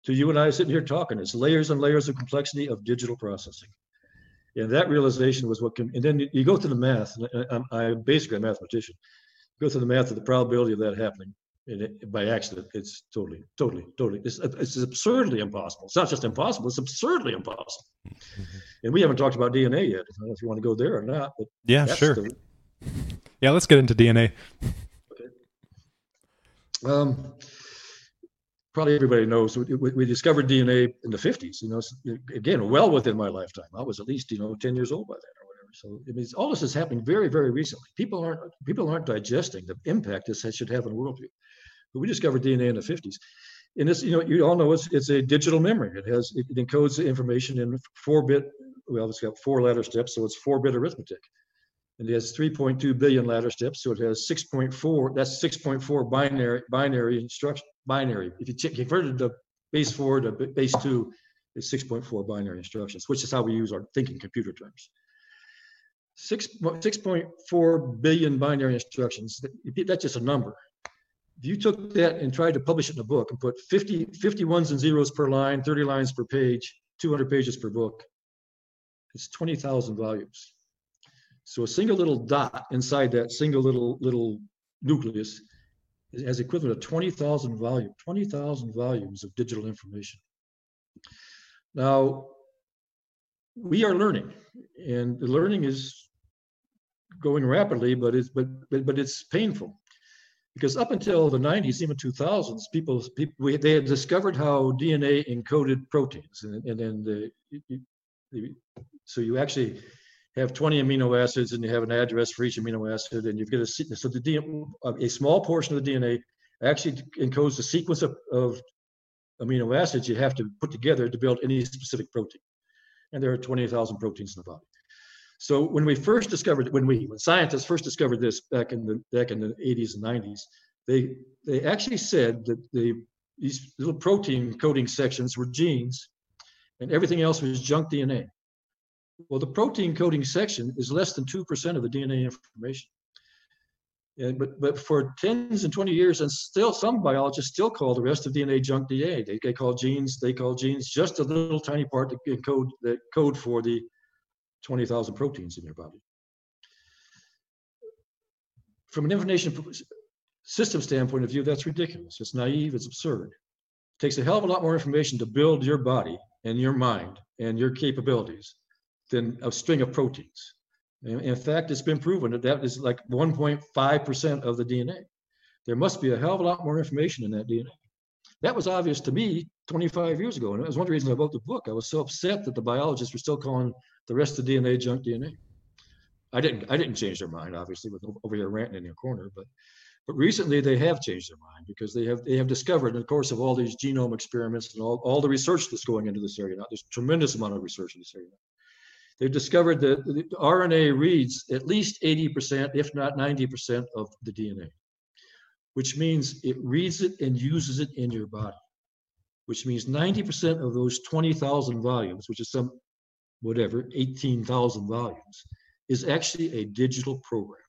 to you and I sitting here talking. It's layers and layers of complexity of digital processing. And that realization was what can, and then you go to the math. I'm, I'm basically a mathematician. Go to the math of the probability of that happening it, by accident. It's totally, totally, totally, it's, it's absurdly impossible. It's not just impossible, it's absurdly impossible. Mm-hmm. And we haven't talked about DNA yet. I don't know if you want to go there or not. But yeah, sure. The, yeah, let's get into DNA. Okay. Um, probably everybody knows we, discovered DNA in the 50s. You know, again, well within my lifetime. I was at least you know 10 years old by then or whatever. So it means all this is happening very, very recently. People aren't people aren't digesting the impact this should have on worldview. But we discovered DNA in the 50s. And this, you know, you all know it's it's a digital memory. It has it encodes the information in four bit. Well, it's got four ladder steps, so it's four bit arithmetic. And it has 3.2 billion ladder steps, so it has 6.4. That's 6.4 binary binary instruction binary. If you ch- converted the base four to base two, it's 6.4 binary instructions, which is how we use our thinking computer terms. Six, 6.4 billion binary instructions, that's just a number if you took that and tried to publish it in a book and put 50, 50 ones and zeros per line, 30 lines per page, 200 pages per book, it's 20,000 volumes. So a single little dot inside that single little little nucleus has equivalent of 20,000 volume, 20,000 volumes of digital information. Now, we are learning, and the learning is going rapidly, but it's but but, but it's painful because up until the 90s, even 2000s, people, people we, they had discovered how DNA encoded proteins, and, and the, so you actually have 20 amino acids, and you have an address for each amino acid, and you've got a so the DNA, a small portion of the DNA actually encodes the sequence of, of amino acids you have to put together to build any specific protein, and there are 20,000 proteins in the body. So when we first discovered, when we, when scientists first discovered this back in the back in the 80s and 90s, they they actually said that the these little protein coding sections were genes, and everything else was junk DNA. Well, the protein coding section is less than two percent of the DNA information. And, but but for tens and 20 years, and still some biologists still call the rest of DNA junk DNA. They, they call genes they call genes just a little tiny part that encode that code for the 20,000 proteins in your body. From an information system standpoint of view, that's ridiculous. It's naive, it's absurd. It takes a hell of a lot more information to build your body and your mind and your capabilities than a string of proteins. In fact, it's been proven that that is like 1.5% of the DNA. There must be a hell of a lot more information in that DNA. That was obvious to me 25 years ago. And it was one of the reasons I wrote the book. I was so upset that the biologists were still calling the rest of DNA junk DNA. I didn't I didn't change their mind, obviously, with over here ranting in the corner, but but recently they have changed their mind because they have they have discovered in the course of all these genome experiments and all, all the research that's going into this area now, there's tremendous amount of research in this area. They've discovered that the RNA reads at least 80%, if not 90% of the DNA, which means it reads it and uses it in your body. which means 90% of those 20,000 volumes, which is some, whatever, 18,000 volumes, is actually a digital program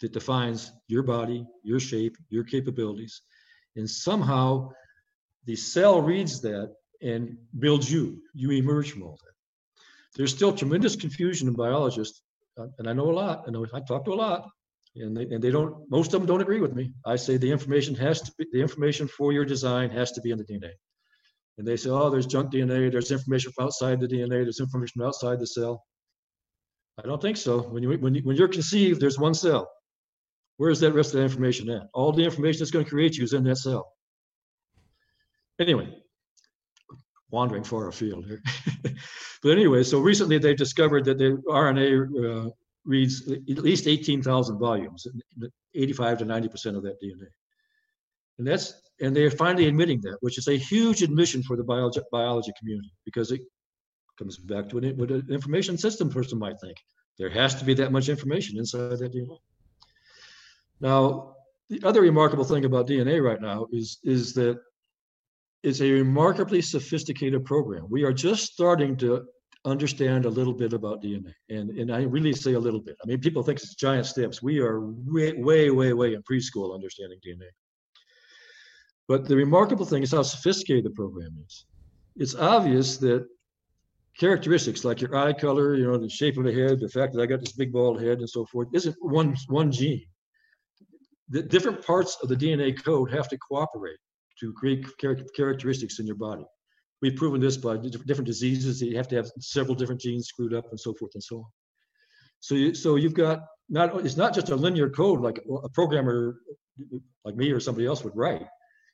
that defines your body, your shape, your capabilities. And somehow the cell reads that and builds you. You emerge from all that. There's still tremendous confusion in biologists, uh, and I know a lot. I know I talk to a lot, and they, and they don't. Most of them don't agree with me. I say the information has to be the information for your design has to be in the DNA. And they say, oh, there's junk DNA. There's information from outside the DNA. There's information from outside the cell. I don't think so. When you when you, when you're conceived, there's one cell. Where's that rest of the information at? All the information that's going to create you is in that cell. Anyway, wandering far afield here. [laughs] but anyway, so recently they've discovered that the RNA uh, reads at least 18,000 volumes, 85 to 90% of that DNA. And that's and they're finally admitting that, which is a huge admission for the biology, biology community because it comes back to what an information system person might think. There has to be that much information inside that DNA. Now, the other remarkable thing about DNA right now is, is that it's a remarkably sophisticated program. We are just starting to understand a little bit about DNA. And, and I really say a little bit. I mean, people think it's giant steps. We are way, way, way, way in preschool understanding DNA. But the remarkable thing is how sophisticated the program is. It's obvious that characteristics like your eye color, you know, the shape of the head, the fact that I got this big bald head and so forth, isn't one one gene. The different parts of the DNA code have to cooperate to create char- characteristics in your body. We've proven this by different diseases. You have to have several different genes screwed up and so forth and so on. So, you, so you've got not it's not just a linear code like a programmer like me or somebody else would write.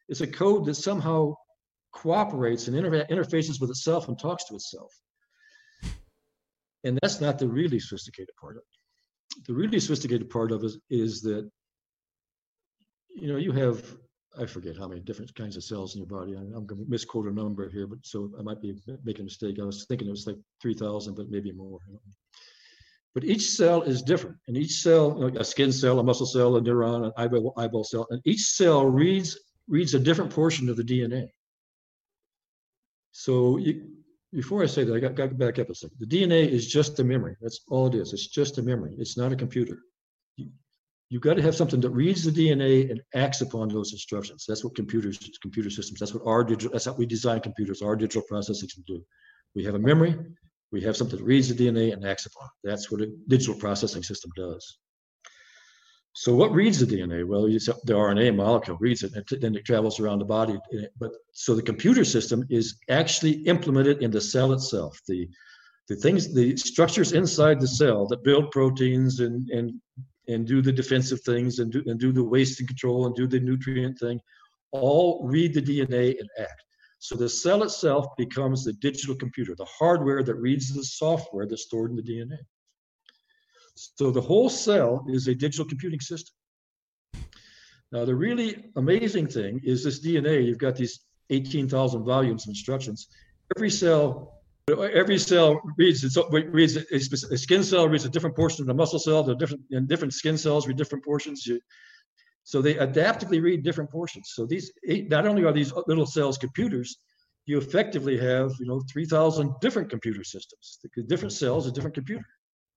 It's a code that somehow cooperates and inter- interfaces with itself and talks to itself. And that's not the really sophisticated part of it. The really sophisticated part of it is that you know you have I forget how many different kinds of cells in your body. I'm, I'm going to misquote a number here, but so I might be making a mistake. I was thinking it was like 3,000, but maybe more. But each cell is different, and each cell, you know, a skin cell, a muscle cell, a neuron, an eyeball, eyeball cell, and each cell reads reads a different portion of the DNA. So you, before I say that, I got, got back up a second. The DNA is just a memory. That's all it is. It's just a memory. It's not a computer you've got to have something that reads the DNA and acts upon those instructions. That's what computers, computer systems, that's what our digital, that's how we design computers, our digital processing can do. We have a memory, we have something that reads the DNA and acts upon. That's what a digital processing system does. So what reads the DNA? Well, the RNA molecule reads it, and then it travels around the body. Eh, but so the computer system is actually implemented in the cell itself. The the things, the structures inside the cell that build proteins and and and do the defensive things and do, and do the waste and control and do the nutrient thing all read the DNA and act. So the cell itself becomes the digital computer, the hardware that reads the software that's stored in the DNA. So the whole cell is a digital computing system. Now, the really amazing thing is this DNA, you've got these 18,000 volumes of instructions. Every cell every cell reads its reads a, skin cell reads a different portion of the muscle cell. The different and different skin cells read different portions. So they adaptively read different portions. So these eh, not only are these little cells computers, you effectively have you know 3,000 different computer systems. The different cells, a different computer.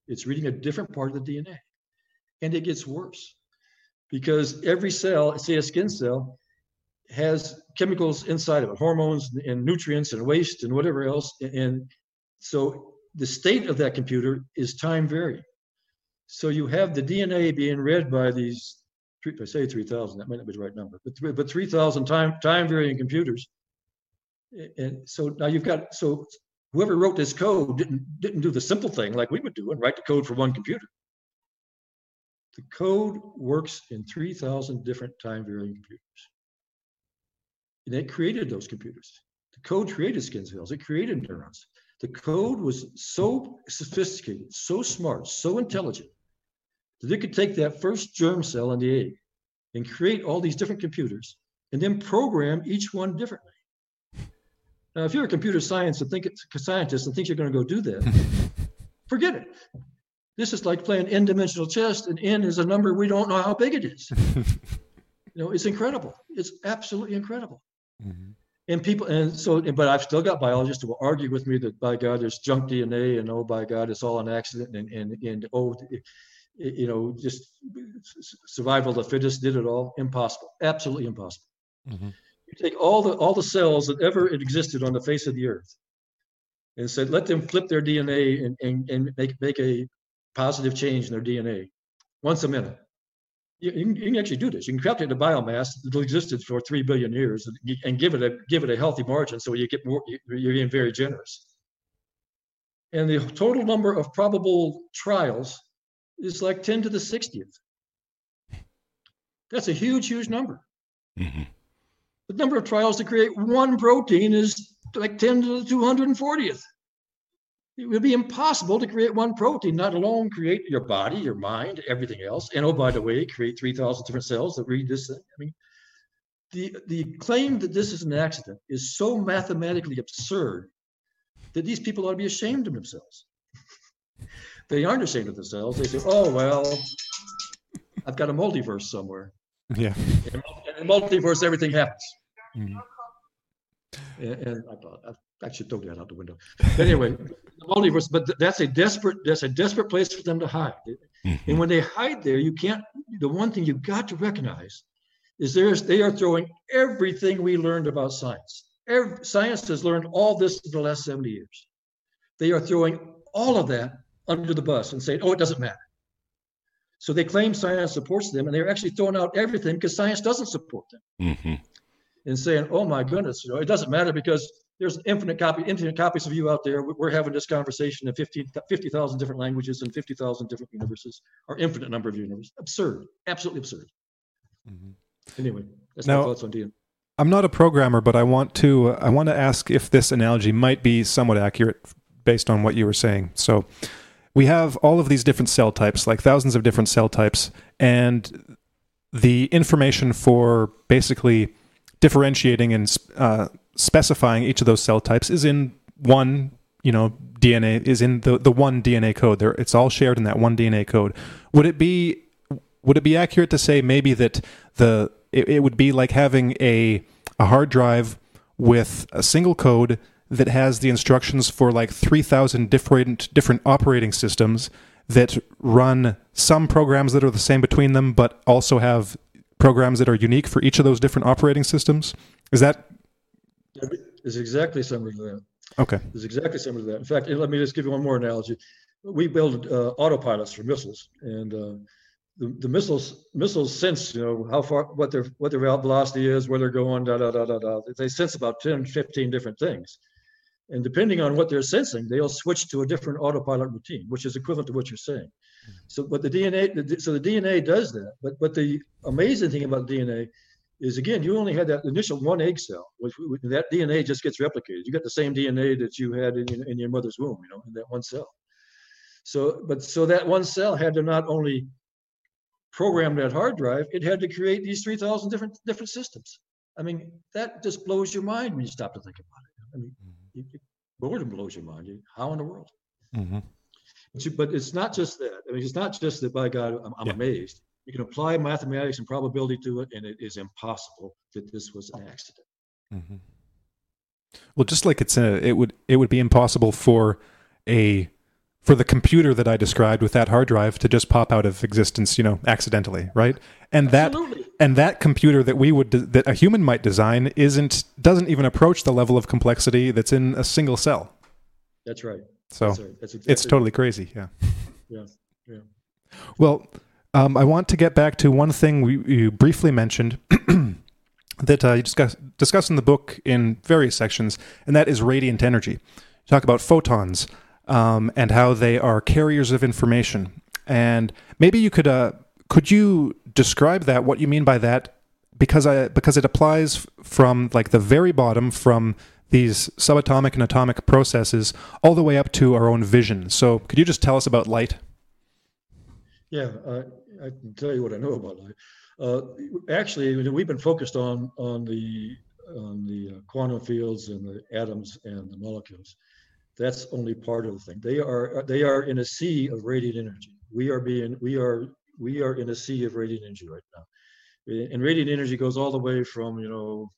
It's reading a different part of the DNA, and it gets worse because every cell, say a skin cell, has chemicals inside of it, hormones and nutrients and waste and whatever else. And so the state of that computer is time varying. So you have the DNA being read by these, if I say 3,000, that might not be the right number, but, but 3,000 time, time varying computers. And so now you've got, so whoever wrote this code didn't, didn't do the simple thing like we would do and write the code for one computer. The code works in 3,000 different time varying computers. And it created those computers. The code created skin cells, it created neurons. The code was so sophisticated, so smart, so intelligent that it could take that first germ cell in the egg and create all these different computers and then program each one differently. Now, if you're a computer science and think it's a scientist and think you're going to go do that, [laughs] forget it. This is like playing n-dimensional chess, and n is a number we don't know how big it is. [laughs] you know, it's incredible. It's absolutely incredible. Mm-hmm. and people and so but i've still got biologists who will argue with me that by god there's junk dna and oh by god it's all an accident and and, and oh you know just survival of the fittest did it all impossible absolutely impossible mm-hmm. you take all the all the cells that ever existed on the face of the earth and said let them flip their dna and, and, and make make a positive change in their dna once a minute you, you, can, you can actually do this. You can calculate the biomass that existed for three billion years and, and give it a give it a healthy margin, so you get more. You're being very generous. And the total number of probable trials is like 10 to the 60th. That's a huge, huge number. Mm-hmm. The number of trials to create one protein is like 10 to the 240th it would be impossible to create one protein, not alone create your body, your mind, everything else. And oh, by the way, create 3,000 different cells that read this thing. I mean, the, the claim that this is an accident is so mathematically absurd that these people ought to be ashamed of themselves. [laughs] they aren't ashamed of themselves. They say, oh, well, I've got a multiverse somewhere. Yeah. And in multiverse, everything happens. Mm-hmm. And, and I thought, I should throw that out the window. anyway, [laughs] the multiverse, but that's a desperate, that's a desperate place for them to hide. Mm-hmm. And when they hide there, you can't, the one thing you've got to recognize is there's, they are throwing everything we learned about science. Every, science has learned all this in the last 70 years. They are throwing all of that under the bus and saying, oh, it doesn't matter. So they claim science supports them, and they're actually throwing out everything because science doesn't support them. Mm-hmm. And saying, oh my goodness, you know, it doesn't matter because there's infinite copy, infinite copies of you out there. We're having this conversation in 50,000 50, different languages and 50,000 different universes, or infinite number of universes. Absurd, absolutely absurd. Mm-hmm. Anyway, that's now, my thoughts on DNA. I'm not a programmer, but I want to uh, I want to ask if this analogy might be somewhat accurate based on what you were saying. So, we have all of these different cell types, like thousands of different cell types, and the information for basically differentiating and uh, specifying each of those cell types is in one you know DNA is in the the one DNA code. There, it's all shared in that one DNA code. Would it be would it be accurate to say maybe that the it, it would be like having a a hard drive with a single code that has the instructions for like 3000 different different operating systems that run some programs that are the same between them but also have programs that are unique for each of those different operating systems is that is exactly similar to that. Okay. Is exactly similar to that. In fact, let me just give you one more analogy. We build uh, autopilots for missiles, and uh, the, the missiles missiles sense you know how far what their what their velocity is, where they're going, da da da da da. They sense about 10, 15 different things, and depending on what they're sensing, they'll switch to a different autopilot routine, which is equivalent to what you're saying. So, but the DNA, so the DNA does that. But but the amazing thing about DNA is again, you only had that initial one egg cell, which that DNA just gets replicated. You got the same DNA that you had in, in your mother's womb, you know, in that one cell. So, but so that one cell had to not only program that hard drive, it had to create these 3,000 different different systems. I mean, that just blows your mind when you stop to think about it. I mean, mm-hmm. boredom blows your mind. How in the world? Mm-hmm. But it's not just that. I mean, it's not just that. By God, I'm, I'm yeah. amazed. You can apply mathematics and probability to it, and it is impossible that this was an accident. Mm-hmm. Well, just like it's a, it would it would be impossible for a for the computer that I described with that hard drive to just pop out of existence, you know, accidentally, right? And Absolutely. that and that computer that we would de- that a human might design isn't doesn't even approach the level of complexity that's in a single cell. That's right. So That's right. That's exactly it's totally crazy. Yeah. Yeah. Yeah. Well, um, I want to get back to one thing we, you briefly mentioned [clears throat] that uh, you discuss, discuss in the book in various sections, and that is radiant energy. You talk about photons um, and how they are carriers of information. And maybe you could uh, could you describe that? What you mean by that? Because I because it applies from like the very bottom from these subatomic and atomic processes all the way up to our own vision. So could you just tell us about light? Yeah, uh, I can tell you what I know about light. Uh, actually, we've been focused on on the on the uh, quantum fields and the atoms and the molecules. That's only part of the thing. They are they are in a sea of radiant energy. We are being we are we are in a sea of radiant energy right now. And radiant energy goes all the way from you know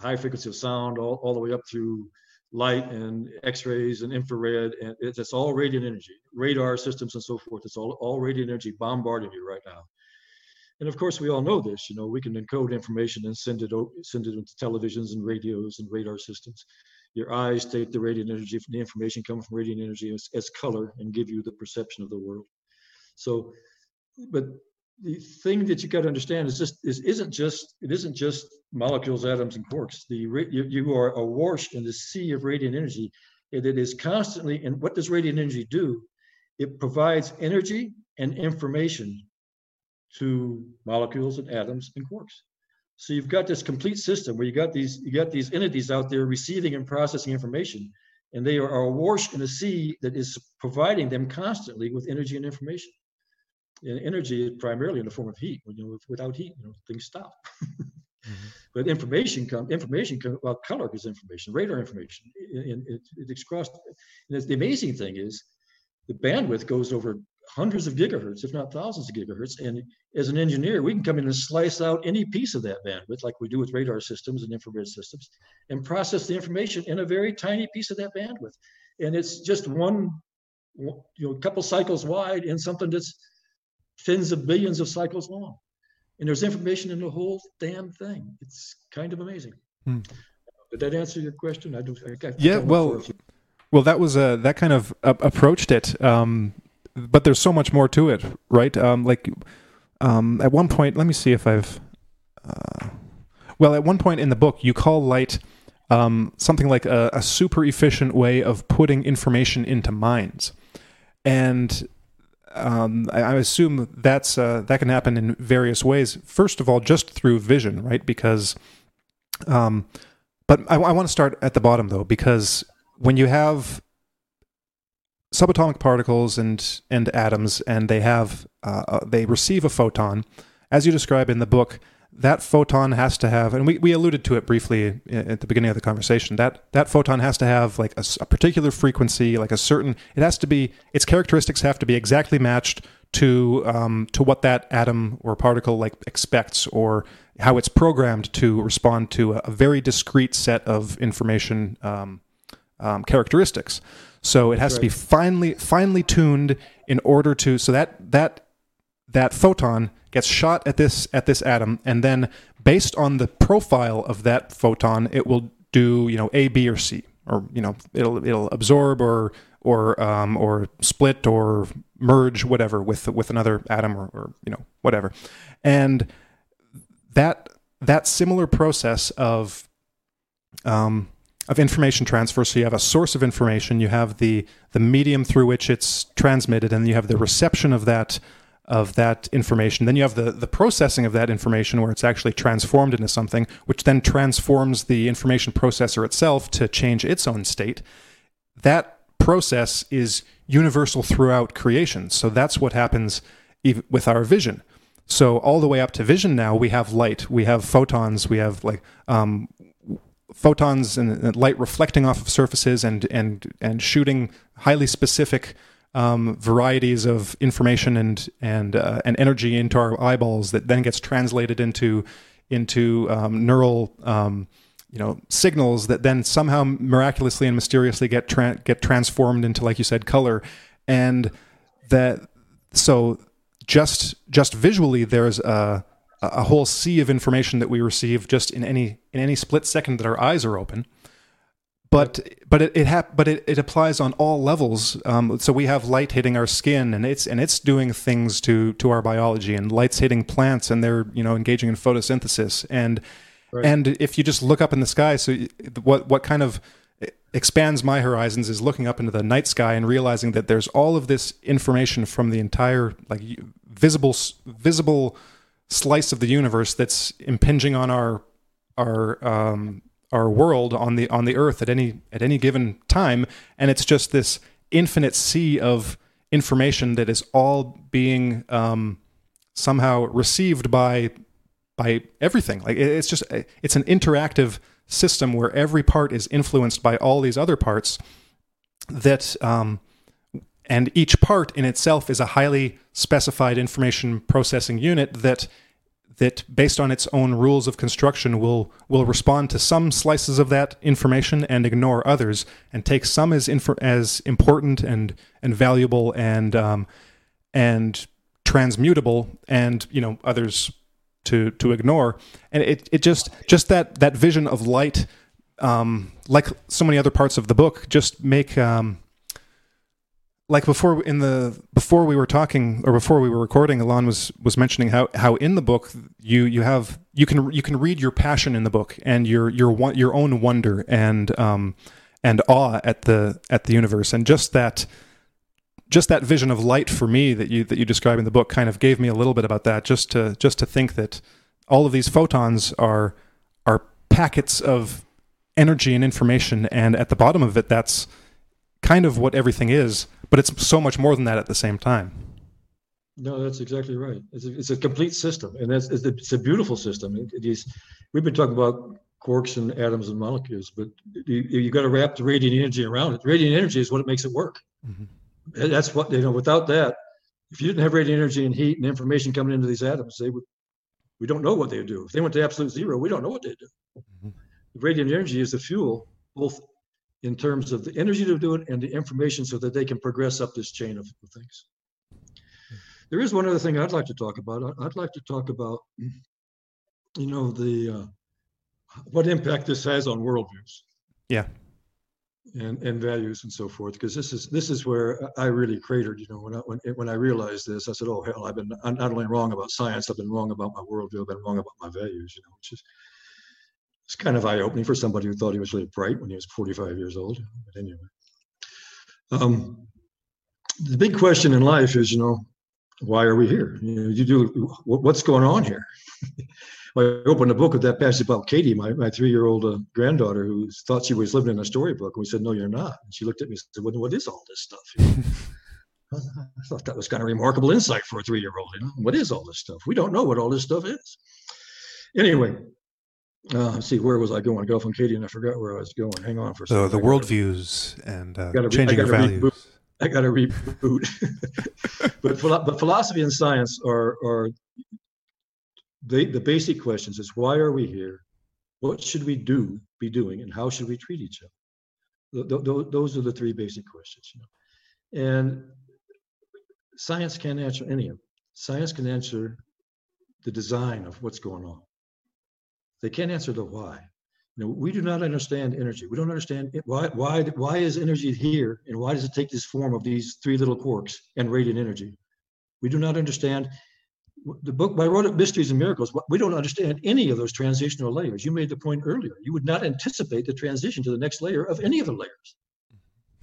high frequency of sound all, all the way up through light and x-rays and infrared and it's, it's all radiant energy radar systems and so forth. It's all, all radiant energy bombarding you right now. And of course we all know this you know we can encode information and send it send it into televisions and radios and radar systems. Your eyes take the radiant energy the information coming from radiant energy as, as color and give you the perception of the world. So but the thing that you got to understand is just is isn't just it isn't just molecules, atoms, and quarks. The you, you are awash in the sea of radiant energy. It, it is constantly. And what does radiant energy do? It provides energy and information to molecules and atoms and quarks. So you've got this complete system where you got these you got these entities out there receiving and processing information, and they are awash in a sea that is providing them constantly with energy and information and energy is primarily in the form of heat. You know, without heat, you know, things stop. mm-hmm. But information comes. information come well, color is information, radar information. And it, it, it's crossed. And the amazing thing is the bandwidth goes over hundreds of gigahertz, if not thousands of gigahertz. And as an engineer, we can come in and slice out any piece of that bandwidth, like we do with radar systems and infrared systems, and process the information in a very tiny piece of that bandwidth. And it's just one, you know, a couple cycles wide in something that's tens of billions of cycles long. And there's information in the whole damn thing. It's kind of amazing. Hmm. Did that answer your question? I don't. I yeah. Well, well, that was uh, that kind of uh, approached it. Um, but there's so much more to it, right? Um, like um, at one point, let me see if I've. Uh, well, at one point in the book, you call light um, something like a, a, super efficient way of putting information into minds, and um, I, I, assume that's uh, that can happen in various ways. First of all, just through vision, right? Because, um, but I, I want to start at the bottom though, because when you have subatomic particles and and atoms, and they have uh, uh they receive a photon, as you describe in the book, that photon has to have, and we, we alluded to it briefly at the beginning of the conversation. That that photon has to have like a, a, particular frequency, like a certain. It has to be its characteristics have to be exactly matched to um, to what that atom or particle like expects, or how it's programmed to respond to a, a very discrete set of information um, um, characteristics. So it has right. to be finely finely tuned in order to so that that that photon gets shot at this at this atom, and then based on the profile of that photon, it will do you know A, B, or C, or you know it'll it'll absorb or or um, or split or merge whatever with with another atom or, or you know whatever, and that that similar process of um, of information transfer. So you have a source of information, you have the the medium through which it's transmitted, and you have the reception of that of that information. Then you have the, the processing of that information where it's actually transformed into something, which then transforms the information processor itself to change its own state. That process is universal throughout creation. So that's what happens with our vision. So all the way up to vision now, we have light, we have photons, we have like um, photons and light reflecting off of surfaces and and and shooting highly specific um, varieties of information and and uh, and energy into our eyeballs that then gets translated into into um, neural um, you know signals that then somehow miraculously and mysteriously get tra- get transformed into like you said color. And that so just just visually there's a a whole sea of information that we receive just in any in any split second that our eyes are open but but it, it hap- but it, it applies on all levels. Um, so we have light hitting our skin, and it's and it's doing things to to our biology, and light's hitting plants, and they're you know engaging in photosynthesis, and right. and if you just look up in the sky, so what what kind of expands my horizons is looking up into the night sky and realizing that there's all of this information from the entire like visible visible slice of the universe that's impinging on our our um, our world on the on the earth at any at any given time and it's just this infinite sea of information that is all being um, somehow received by by everything. Like it's just it's an interactive system where every part is influenced by all these other parts that um, and each part in itself is a highly specified information processing unit that that based on its own rules of construction will will respond to some slices of that information and ignore others and take some as as important and and valuable and um, and transmutable and you know others to to ignore. And it it just just that that vision of light um, like so many other parts of the book just make um, like before in the before we were talking or before we were recording Alon was was mentioning how how in the book you you have you can you can read your passion in the book and your your your own wonder and um and awe at the at the universe. And just that just that vision of light for me that you that you describe in the book kind of gave me a little bit about that just to just to think that all of these photons are are packets of energy and information. And at the bottom of it that's kind of what everything is but it's so much more than that at the same time. No, that's exactly right. It's a, it's a complete system, and it's, it's, a, it's a beautiful system. It, it is, we've been talking about quarks and atoms and molecules, but you, you got to wrap the radiant energy around it. Radiant energy is what makes it work. Mm-hmm. That's what you know. Without that, if you didn't have radiant energy and heat and information coming into these atoms, they would. We don't know what they would do. If they went to absolute zero, we don't know what they'd do. Mm-hmm. Radiant energy is the fuel, both in terms of the energy to do it and the information so that they can progress up this chain of, of things. There is one other thing I'd like to talk about. I'd like to talk about, you know, the uh, what impact this has on worldviews. Yeah. And, and values and so forth because this is this is where I really cratered you know when I when, when I realized this I said oh hell I've been I'm not only wrong about science I've been wrong about my worldview I've been wrong about my values you know which is it's kind of eye opening for somebody who thought he was really bright when he was 45 years old. But anyway, um, the big question in life is, you know, why are we here? You know, you do what's going on here. [laughs] I opened a book with that passage about Katie, my, my three-year-old uh, granddaughter, who thought she was living in a storybook. And we said, "No, you're not." And she looked at me and said, well, "What is all this stuff?" [laughs] I thought that was kind of remarkable insight for a three-year-old. You know, what is all this stuff? We don't know what all this stuff is. Anyway, uh, see, where was I going? Got off Katie and I forgot where I was going. Hang on for a second. So the worldviews and uh, re- changing your values. Reboot. I got to reboot. but but philosophy and science are are they, the basic questions is why are we here? What should we do, be doing, and how should we treat each other? Th- th- those are the three basic questions. You know? And science can't answer any of them. Science can answer the design of what's going on. They can't answer the why. You know, we do not understand energy. We don't understand it, why why why is energy here and why does it take this form of these three little quarks and radiant energy? We do not understand the book I wrote Mysteries and Miracles. We don't understand any of those transitional layers. You made the point earlier. You would not anticipate the transition to the next layer of any of the layers.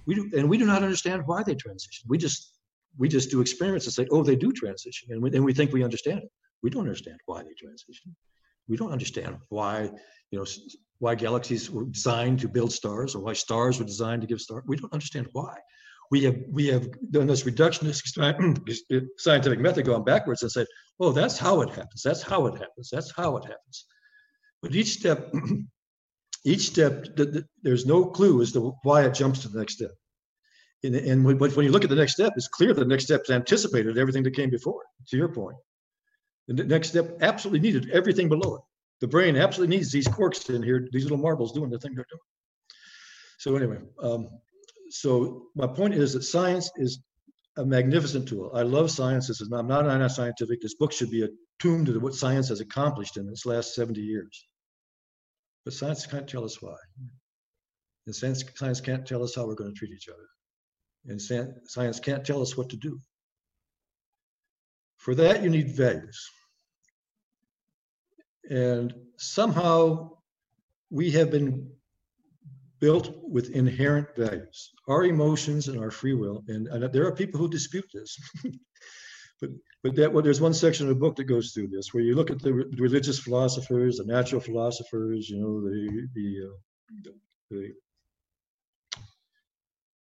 We do, and we do not understand why they transition. We just we just do experiments and say, oh, they do transition, and we, and we think we understand it. We don't understand why they transition we don't understand why you know why galaxies were designed to build stars or why stars were designed to give stars. We don't understand why. We have we have done this reductionist [clears throat] scientific method going backwards and said, oh, that's how it happens. That's how it happens. That's how it happens. But each step, [clears throat] each step, there's no clue as to why it jumps to the next step. And, and when, when you look at the next step, it's clear the next step's anticipated everything that came before. To your point, the next step absolutely needed everything below it. The brain absolutely needs these quarks in here, these little marbles doing the thing they're doing. So anyway, um, so my point is that science is a magnificent tool. I love science. This is not, I'm not anti-scientific. This book should be attuned to what science has accomplished in its last 70 years. But science can't tell us why. And science, science can't tell us how we're going to treat each other. And science can't tell us what to do. For that, you need values. And somehow we have been built with inherent values, our emotions and our free will. And, and there are people who dispute this. [laughs] but but that well, there's one section of the book that goes through this, where you look at the, re- religious philosophers, the natural philosophers, you know, the the, uh, the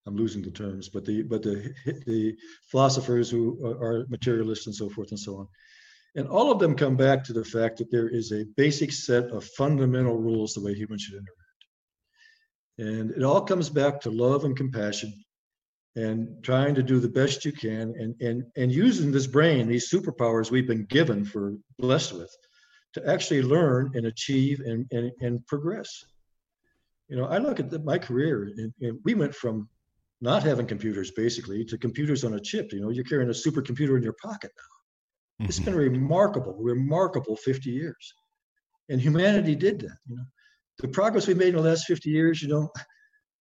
I'm losing the terms, but the but the the philosophers who are materialists and so forth and so on, and all of them come back to the fact that there is a basic set of fundamental rules the way humans should interact, and it all comes back to love and compassion, and trying to do the best you can, and and and using this brain, these superpowers we've been given for blessed with, to actually learn and achieve and, and, and progress. You know, I look at the, my career and, and, we went from not having computers basically to computers on a chip. You know, you're carrying a supercomputer in your pocket now. Mm-hmm. It's been a remarkable, remarkable 50 years. And humanity did that. You know, the progress we made in the last 50 years, you know,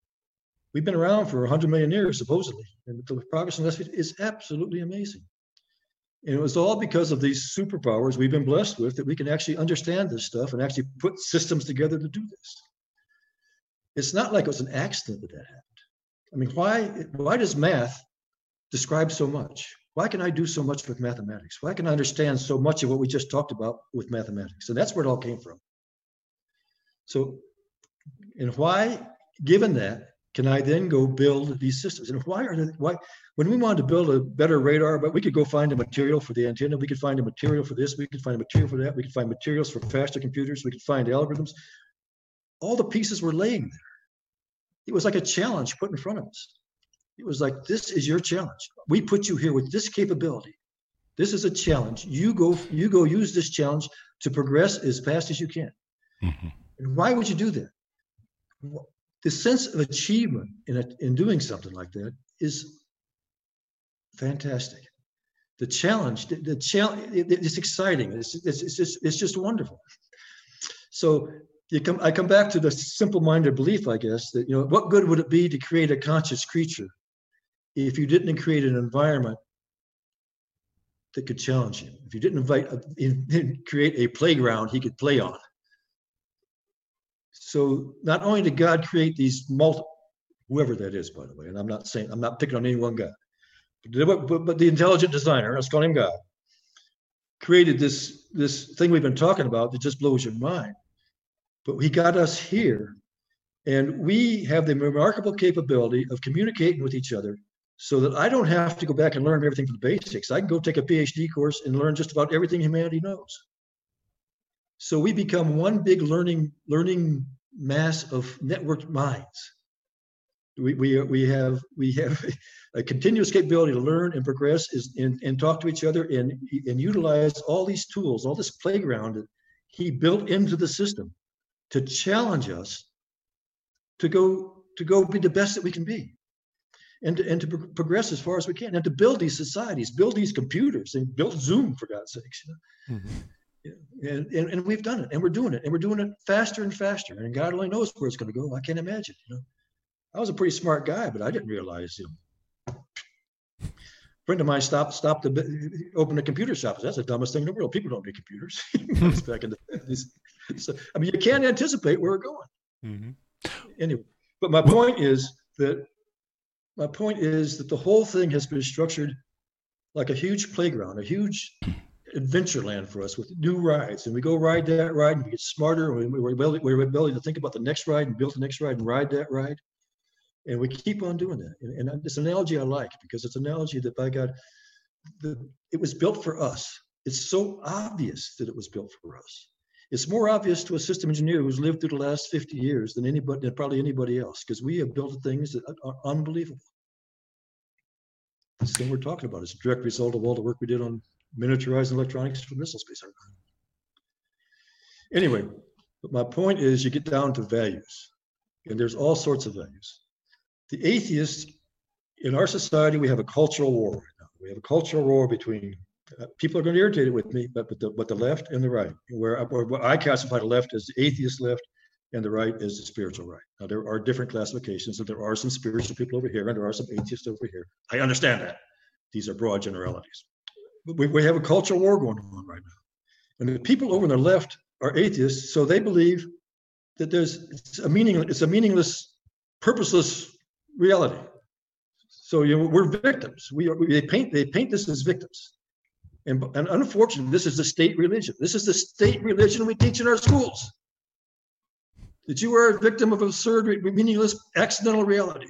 [sighs] we've been around for 100 million years, supposedly. And the progress in the last 50 is absolutely amazing. And it was all because of these superpowers we've been blessed with that we can actually understand this stuff and actually put systems together to do this. It's not like it was an accident that that happened. I mean, why, why does math describe so much? Why can I do so much with mathematics? Why can I understand so much of what we just talked about with mathematics? And that's where it all came from. So, and why, given that, can I then go build these systems? And why are they, why, when we wanted to build a better radar, but we could go find a material for the antenna, we could find a material for this, we could find a material for that, we could find materials for faster computers, we could find algorithms. All the pieces were laying there. It was like a challenge put in front of us. It was like, this is your challenge. We put you here with this capability. This is a challenge. You go, you go use this challenge to progress as fast as you can. Mm-hmm. And why would you do that? the sense of achievement in, a, in doing something like that is fantastic. The challenge, the, the challenge, it, it's exciting. It's, it's, it's, just, it's just wonderful. So you come, I come back to the simple-minded belief, I guess, that you know what good would it be to create a conscious creature if you didn't create an environment that could challenge him? If you didn't invite, uh, a, create a playground he could play on so not only did God create these multi, whoever that is, by the way, and I'm not saying I'm not picking on any one guy, but, but, but the intelligent designer, let's call him God, created this this thing we've been talking about that just blows your mind. But he got us here, and we have the remarkable capability of communicating with each other so that I don't have to go back and learn everything from the basics. I can go take a PhD course and learn just about everything humanity knows. So we become one big learning learning mass of networked minds. We, we, we have we have [laughs] a continuous capability to learn and progress is and, and talk to each other and, and utilize all these tools, all this playground that he built into the system to challenge us to go to go be the best that we can be and to, and to progress as far as we can and to build these societies build these computers and build zoom for god's sakes you know? mm-hmm. And, and, and we've done it and we're doing it and we're doing it faster and faster. And god only knows where it's going to go. I can't imagine you know? I was a pretty smart guy but i didn't realize you know a friend of mine stopped stopped to open a computer shop. That's the dumbest thing in the world. People don't need computers. [laughs] Back in the [laughs] 50s [laughs] so i mean you can't anticipate where we're going mm-hmm. anyway but my point is that my point is that the whole thing has been structured like a huge playground a huge adventure land for us with new rides. And we go ride that ride and we get smarter. And we're able, we're able to think about the next ride and build the next ride and ride that ride. And we keep on doing that. And, and this analogy I like because it's an analogy that by God, the, it was built for us. It's so obvious that it was built for us. It's more obvious to a system engineer who's lived through the last 50 years than anybody, than probably anybody else, because we have built things that are unbelievable. This thing we're talking about is a direct result of all the work we did on miniaturized electronics for missile space. Anyway, but my point is you get down to values, and there's all sorts of values. The atheists in our society, we have a cultural war right now. We have a cultural war between uh, people are going to be irritated with me, but but the, but the left and the right, where, where I classify the left as the atheist left and the right is the spiritual right. Now there are different classifications, and there are some spiritual people over here, and there are some atheists over here. I understand that. These are broad generalities we, we have a cultural war going on right now. And the people over on the left are atheists, so they believe that there's it's a meaningless, it's a meaningless, purposeless reality. So you know, we're victims. We are, they paint they paint this as victims. And, and unfortunately, this is the state religion. This is the state religion we teach in our schools. That you are a victim of absurd, meaningless, accidental reality.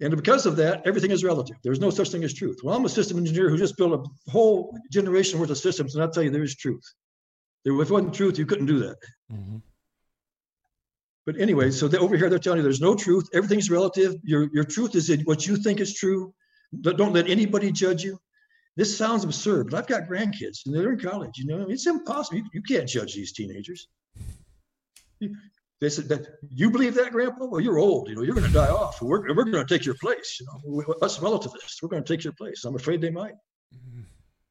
And because of that, everything is relative. There's no such thing as truth. Well, I'm a system engineer who just built a whole generation worth of systems, and I'll tell you there is truth. There, if it wasn't truth, you couldn't do that. Mm-hmm. But anyway, so they, over here they're telling you there's no truth. Everything's relative. Your your truth is what you think is true. Don't let anybody judge you. This sounds absurd, but I've got grandkids and they're in college. You know, it's impossible. You, you can't judge these teenagers. they said that you believe that, Grandpa? Well, you're old. You know, you're going to die off. We're, we're going to take your place. You know, us relativists, we're going to take your place. I'm afraid they might. Mm-hmm.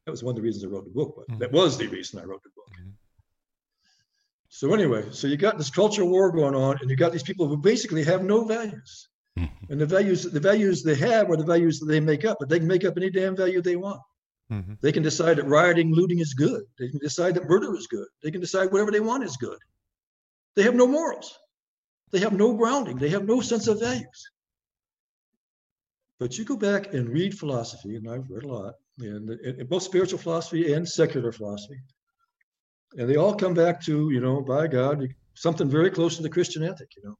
That was one of the reasons I wrote the book. But mm-hmm. that was the reason I wrote the book. Mm-hmm. So anyway, so you got this culture war going on, and you got these people who basically have no values. Mm-hmm. And the values, the values they have are the values that they make up, but they can make up any damn value they want. Mm-hmm. They can decide that rioting, looting is good. They can decide that murder is good. They can decide whatever they want is good. They have no morals. They have no grounding. They have no sense of values. But you go back and read philosophy, and I've read a lot, and, and both spiritual philosophy and secular philosophy, and they all come back to, you know, by God, something very close to the Christian ethic, you know,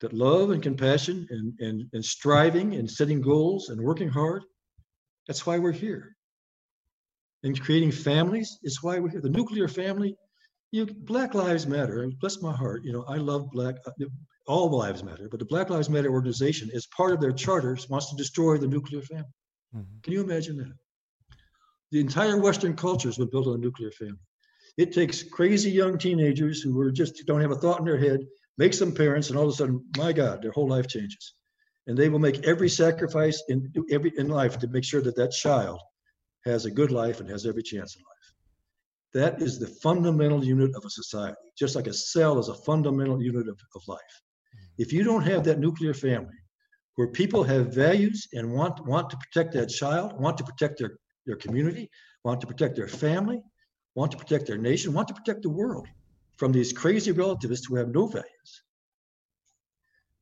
that love and compassion and, and, and striving and setting goals and working hard, that's why we're here. And creating families is why we're here. The nuclear family, you know, Black Lives Matter, and bless my heart, you know, I love Black, uh, all lives matter, but the Black Lives Matter organization, as part of their charters, wants to destroy the nuclear family. Mm-hmm. Can you imagine that? The entire Western culture has been built on a nuclear family. It takes crazy young teenagers who are just don't have a thought in their head, makes them parents, and all of a sudden, my God, their whole life changes. And they will make every sacrifice in every in life to make sure that that child has a good life and has every chance in life. That is the fundamental unit of a society, just like a cell is a fundamental unit of, of life. If you don't have that nuclear family where people have values and want, want to protect that child, want to protect their, their community, want to protect their family, want to protect their nation, want to protect the world from these crazy relativists who have no values.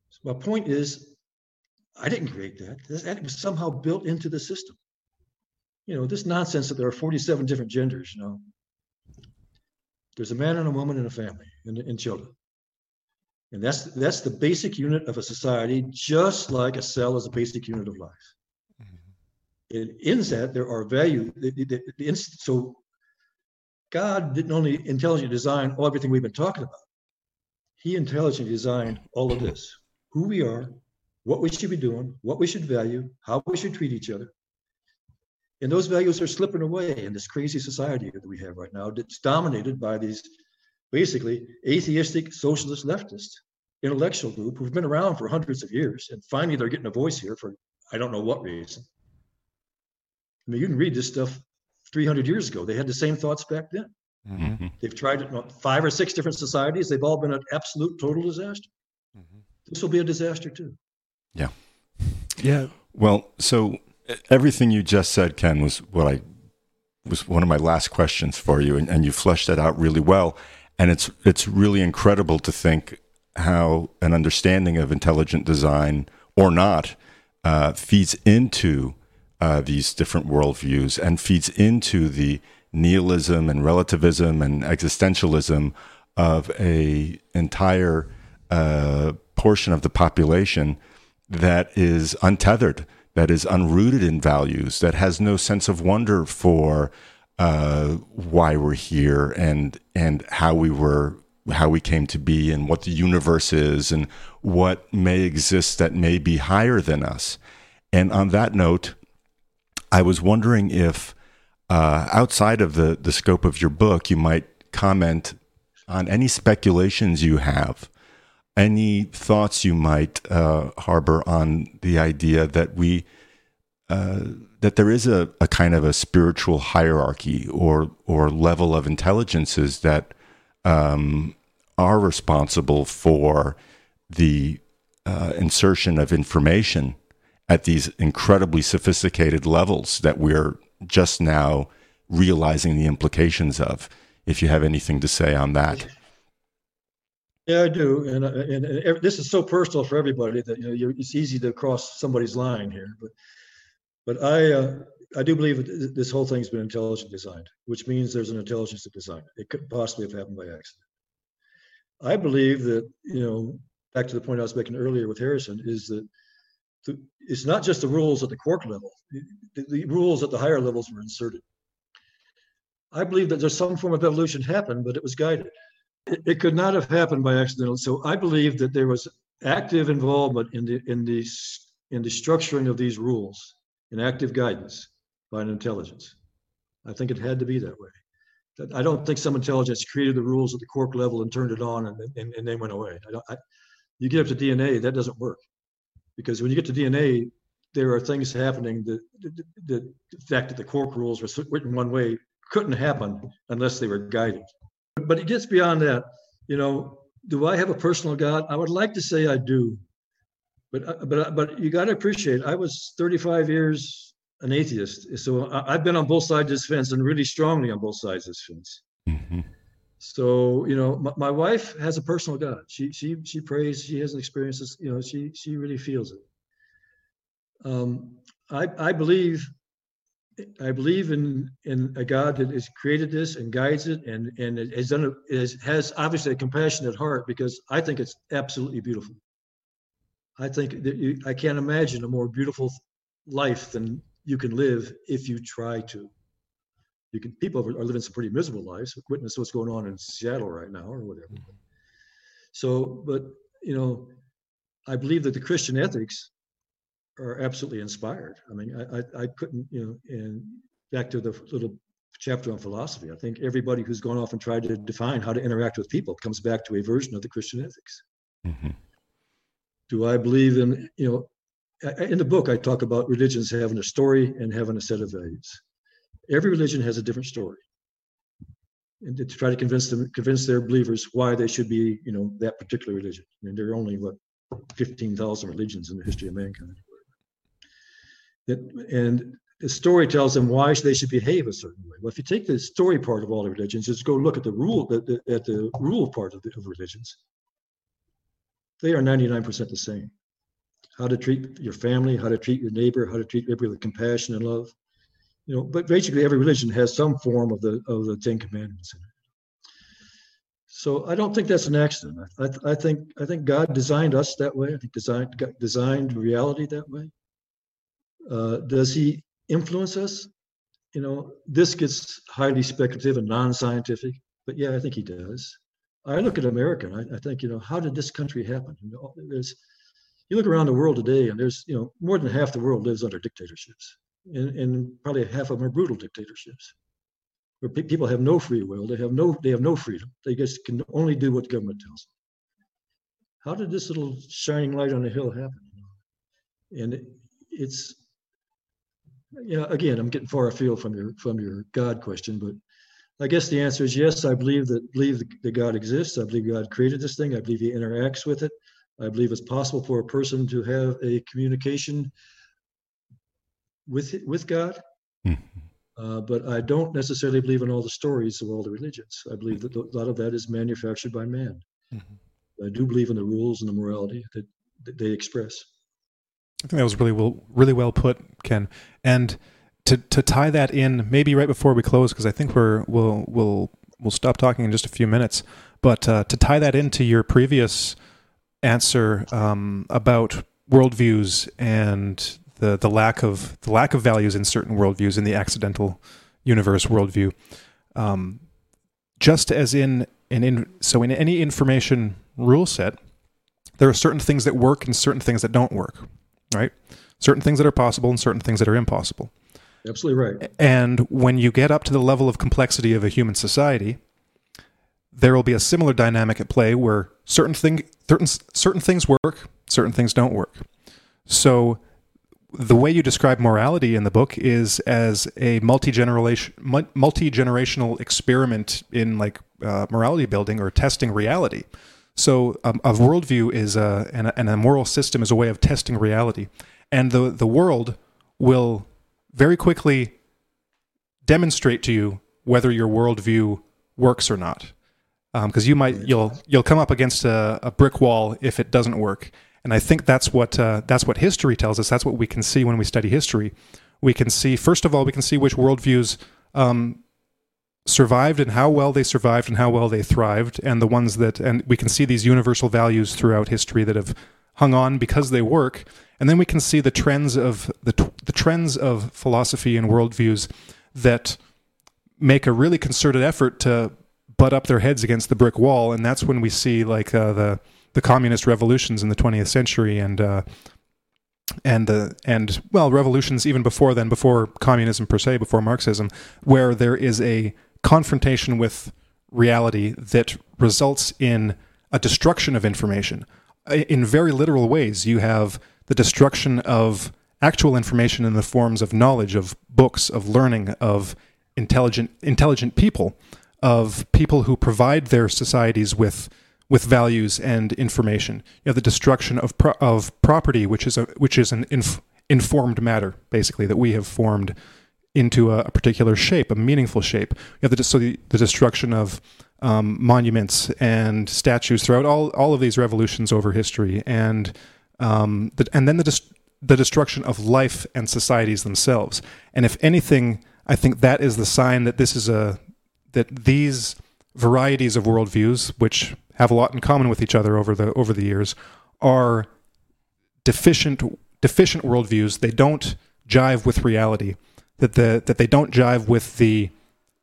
So my point is, I didn't create that. That was somehow built into the system. You know, this nonsense that there are 47 different genders, you know. There's a man and a woman and a family and, and children. And that's that's the basic unit of a society, just like a cell is a basic unit of life. Mm-hmm. And in that, there are value. The, the, the, so God didn't only intelligently design all everything we've been talking about. He intelligently designed all of this: who we are, what we should be doing, what we should value, how we should treat each other. And those values are slipping away in this crazy society that we have right now. That's dominated by these basically atheistic socialist leftist intellectual group who've been around for hundreds of years. And finally they're getting a voice here for i don't know what reason. I mean you can read this stuff 300 years ago. They had the same thoughts back then. Mm-hmm. they've tried it in five or six different societies. They've all been an absolute total disaster. Mm-hmm. this will be a disaster too. Yeah. Yeah. Well so everything you just said ken was what i was one of my last questions for you and, and you fleshed that out really well. And it's it's really incredible to think how an understanding of intelligent design or not uh, feeds into uh, these different worldviews and feeds into the nihilism and relativism and existentialism of a entire uh, portion of the population that is untethered, that is unrooted in values, that has no sense of wonder for uh, why we're here and and how we were how we came to be and what the universe is and what may exist that may be higher than us. And on that note, I was wondering if uh, outside of the the scope of your book, you might comment on any speculations you have, any thoughts you might uh, harbor on the idea that we uh, that there is a, a kind of a spiritual hierarchy or or level of intelligences that um, are responsible for the uh, insertion of information at these incredibly sophisticated levels that we're just now realizing the implications of. If you have anything to say on that. Yeah, I do, and, and, and this is so personal for everybody that you know it's easy to cross somebody's line here. But but I, uh, I do believe that this whole thing's been intelligent designed, which means there's an intelligence that designed it. It could possibly have happened by accident. I believe that, you know, back to the point I was making earlier with Harrison, is that the, it's not just the rules at the quark level, the, the, rules at the higher levels were inserted. I believe that there's some form of evolution happened, but it was guided. It, could not have happened by accident. So I believe that there was active involvement in the in the in the structuring of these rules and active guidance by an intelligence. I think it had to be that way. I don't think some intelligence created the rules at the quark level and turned it on and, and, and they went away. I I, you get up to DNA, that doesn't work. Because when you get to DNA, there are things happening that, that, that the fact that the quark rules were written one way couldn't happen unless they were guided. But it gets beyond that. You know, do I have a personal God? I would like to say I do, but uh, but uh, but you got to appreciate. I was 35 years an atheist, so I've been on both sides of this fence and really strongly on both sides of this fence. Mm-hmm. So you know, my, my, wife has a personal God. She she she prays. She has experiences. You know, she she really feels it. Um, I I believe I believe in in a God that has created this and guides it and and it has done it has, has obviously a compassionate heart because I think it's absolutely beautiful. I think that you, I can't imagine a more beautiful life than you can live if you try to. You can people are living some pretty miserable lives. Witness what's going on in Seattle right now or whatever. So, but you know, I believe that the Christian ethics are absolutely inspired. I mean, I, I, I couldn't, you know, and back to the little chapter on philosophy, I think everybody who's gone off and tried to define how to interact with people comes back to a version of the Christian ethics. Mm-hmm. Do I believe in, you know, in the book, I talk about religions having a story and having a set of values. Every religion has a different story. And to try to convince them, convince their believers why they should be, you know, that particular religion. I mean, there are only what 15,000 religions in the history of mankind and the story tells them why they should behave a certain way. Well, if you take the story part of all the religions, just go look at the rule at the, at the rule part of, the, of religions. They are 99% the same. How to treat your family, how to treat your neighbor, how to treat everybody with compassion and love. You know, but basically every religion has some form of the of the Ten Commandments in it. So I don't think that's an accident. I, I think I think God designed us that way. I think designed designed reality that way. Uh, does he influence us? You know, this gets highly speculative and non-scientific, but yeah, I think he does. I look at America and I, I think, you know, how did this country happen? You know, there's, you look around the world today and there's, you know, more than half the world lives under dictatorships and, and probably half of them are brutal dictatorships where pe- people have no free will. They have no, they have no freedom. They just can only do what the government tells them. How did this little shining light on the hill happen? And it, yeah, again, I'm getting far afield from your from your God question, but I guess the answer is yes. I believe that believe that God exists. I believe God created this thing. I believe He interacts with it. I believe it's possible for a person to have a communication with with God. Mm-hmm. Uh, but I don't necessarily believe in all the stories of all the religions. I believe that a lot of that is manufactured by man. Mm-hmm. I do believe in the rules and the morality that, that they express. I think that was really well, really well put, Ken. And to to tie that in, maybe right before we close, because I think we're we'll we'll we'll stop talking in just a few minutes. But uh, to tie that into your previous answer um, about worldviews and the the lack of the lack of values in certain worldviews in the accidental universe worldview, um, just as in an in so in any information rule set, there are certain things that work and certain things that don't work right? Certain things that are possible and certain things that are impossible. Absolutely right. And when you get up to the level of complexity of a human society, there will be a similar dynamic at play where certain thing certain certain things work, certain things don't work. So the way you describe morality in the book is as a multi-generation multi-generational experiment in like uh, morality building or testing reality. So um, a worldview is a and, a and a moral system is a way of testing reality, and the the world will very quickly demonstrate to you whether your worldview works or not. Because um, you might you'll you'll come up against a, a, brick wall if it doesn't work, and I think that's what uh, that's what history tells us. That's what we can see when we study history. We can see first of all we can see which worldviews um, survived and how well they survived and how well they thrived and the ones that and we can see these universal values throughout history that have hung on because they work and then we can see the trends of the, the trends of philosophy and worldviews that make a really concerted effort to butt up their heads against the brick wall and that's when we see like uh, the the communist revolutions in the 20th century and uh, and the and well revolutions even before then before communism per se before marxism where there is a confrontation with reality that results in a destruction of information in very literal ways you have the destruction of actual information in the forms of knowledge of books of learning of intelligent intelligent people of people who provide their societies with with values and information. You have the destruction of pro- of property, which is a which is an inf- informed matter, basically that we have formed into a, a, particular shape, a meaningful shape. You have the so the, the destruction of um, monuments and statues throughout all all of these revolutions over history, and um, the, and then the the destruction of life and societies themselves. And if anything, I think that is the sign that this is a that these varieties of worldviews, which have a lot in common with each other over the over the years, are deficient deficient worldviews. They don't jive with reality. That the that they don't jive with the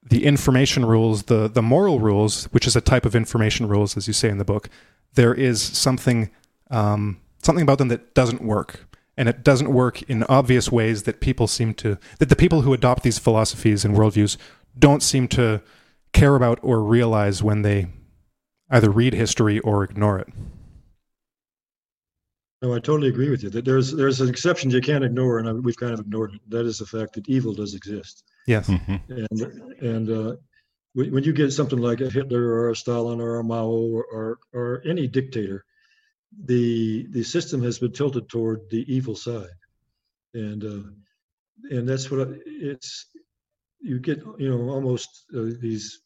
the information rules, the the moral rules, which is a type of information rules, as you say in the book. There is something um, something about them that doesn't work, and it doesn't work in obvious ways that people seem to that the people who adopt these philosophies and worldviews don't seem to care about or realize when they either read history or ignore it. No, I totally agree with you. That there's there's an exception you can't ignore, and we've kind of ignored it. That is the fact that evil does exist. Yes. Mm-hmm. And and uh, when you get something like a Hitler or a Stalin or a Mao or, or, or any dictator, the the system has been tilted toward the evil side, and uh, and that's what it's. You get you know almost uh, these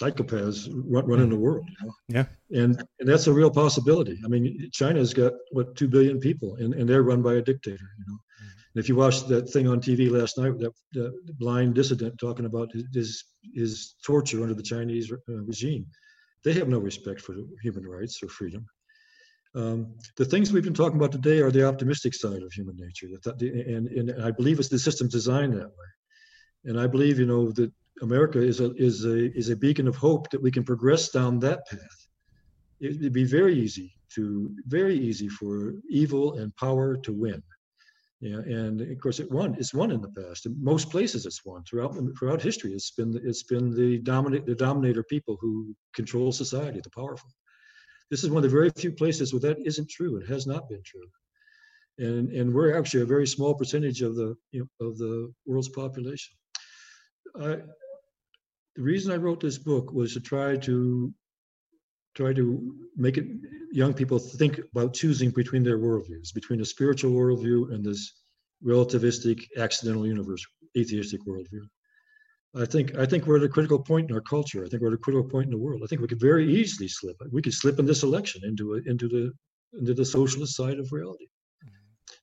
psychopaths run, running the world. You know? Yeah, and and that's a real possibility. I mean, China's got what two billion people, and, and they're run by a dictator. You know, mm-hmm. and if you watched that thing on TV last night, that, that blind dissident talking about his his torture under the Chinese uh, regime, they have no respect for human rights or freedom. Um, the things we've been talking about today are the optimistic side of human nature, that, and, and I believe it's the system designed that way. And I believe, you know, that America is a is a is a beacon of hope that we can progress down that path. It'd be very easy to very easy for evil and power to win. Yeah, and of course it won. It's won in the past. In most places, it's won throughout throughout history. It's been it's been the dominate the dominator people who control society, the powerful. This is one of the very few places where that isn't true. It has not been true, and and we're actually a very small percentage of the you know, of the world's population. I, the reason I wrote this book was to try to try to make it young people think about choosing between their worldviews, between a spiritual worldview and this relativistic, accidental universe, atheistic worldview. I think I think we're at a critical point in our culture. I think we're at a critical point in the world. I think we could very easily slip. We could slip in this election into a, into the into the socialist side of reality.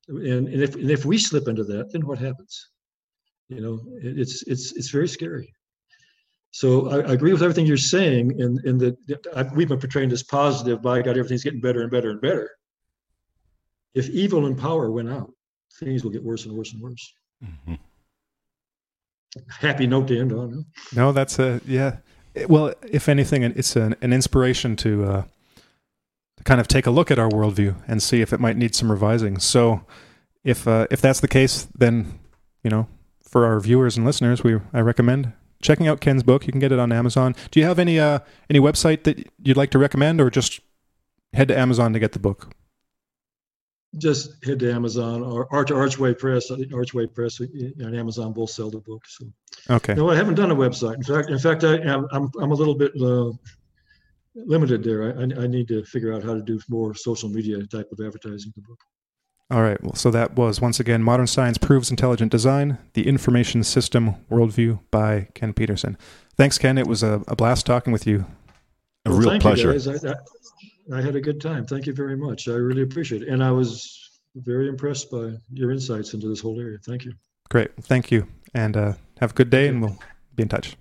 And, and if and if we slip into that, then what happens? You know, it's it's it's very scary. So I, I, agree with everything you're saying, in, in that we've been portraying this positive, by God, everything's getting better and better and better. If evil and power went out, things will get worse and worse and worse. Mm-hmm. Happy note to end on. No, that's a yeah. Well, if anything, it's an, an inspiration to uh, to kind of take a look at our worldview and see if it might need some revising. So, if uh, if that's the case, then you know, for our viewers and listeners, we I recommend checking out Ken's book. You can get it on Amazon. Do you have any uh, any website that you'd like to recommend, or just head to Amazon to get the book? Just head to Amazon or Arch Archway Press. Archway Press and Amazon both sell the book. So okay. No, I haven't done a website. In fact, in fact, I am I'm I'm a little bit uh, limited there. I, I need to figure out how to do more social media type of advertising the book. All right. Well, so that was once again Modern Science Proves Intelligent Design, the Information System Worldview by Ken Pedersen. Thanks, Ken. It was a, a blast talking with you. A well, real pleasure. I, I, I, had a good time. Thank you very much. I really appreciate it. And I was very impressed by your insights into this whole area. Thank you. Great. Thank you. And uh, have a good day, and we'll be in touch.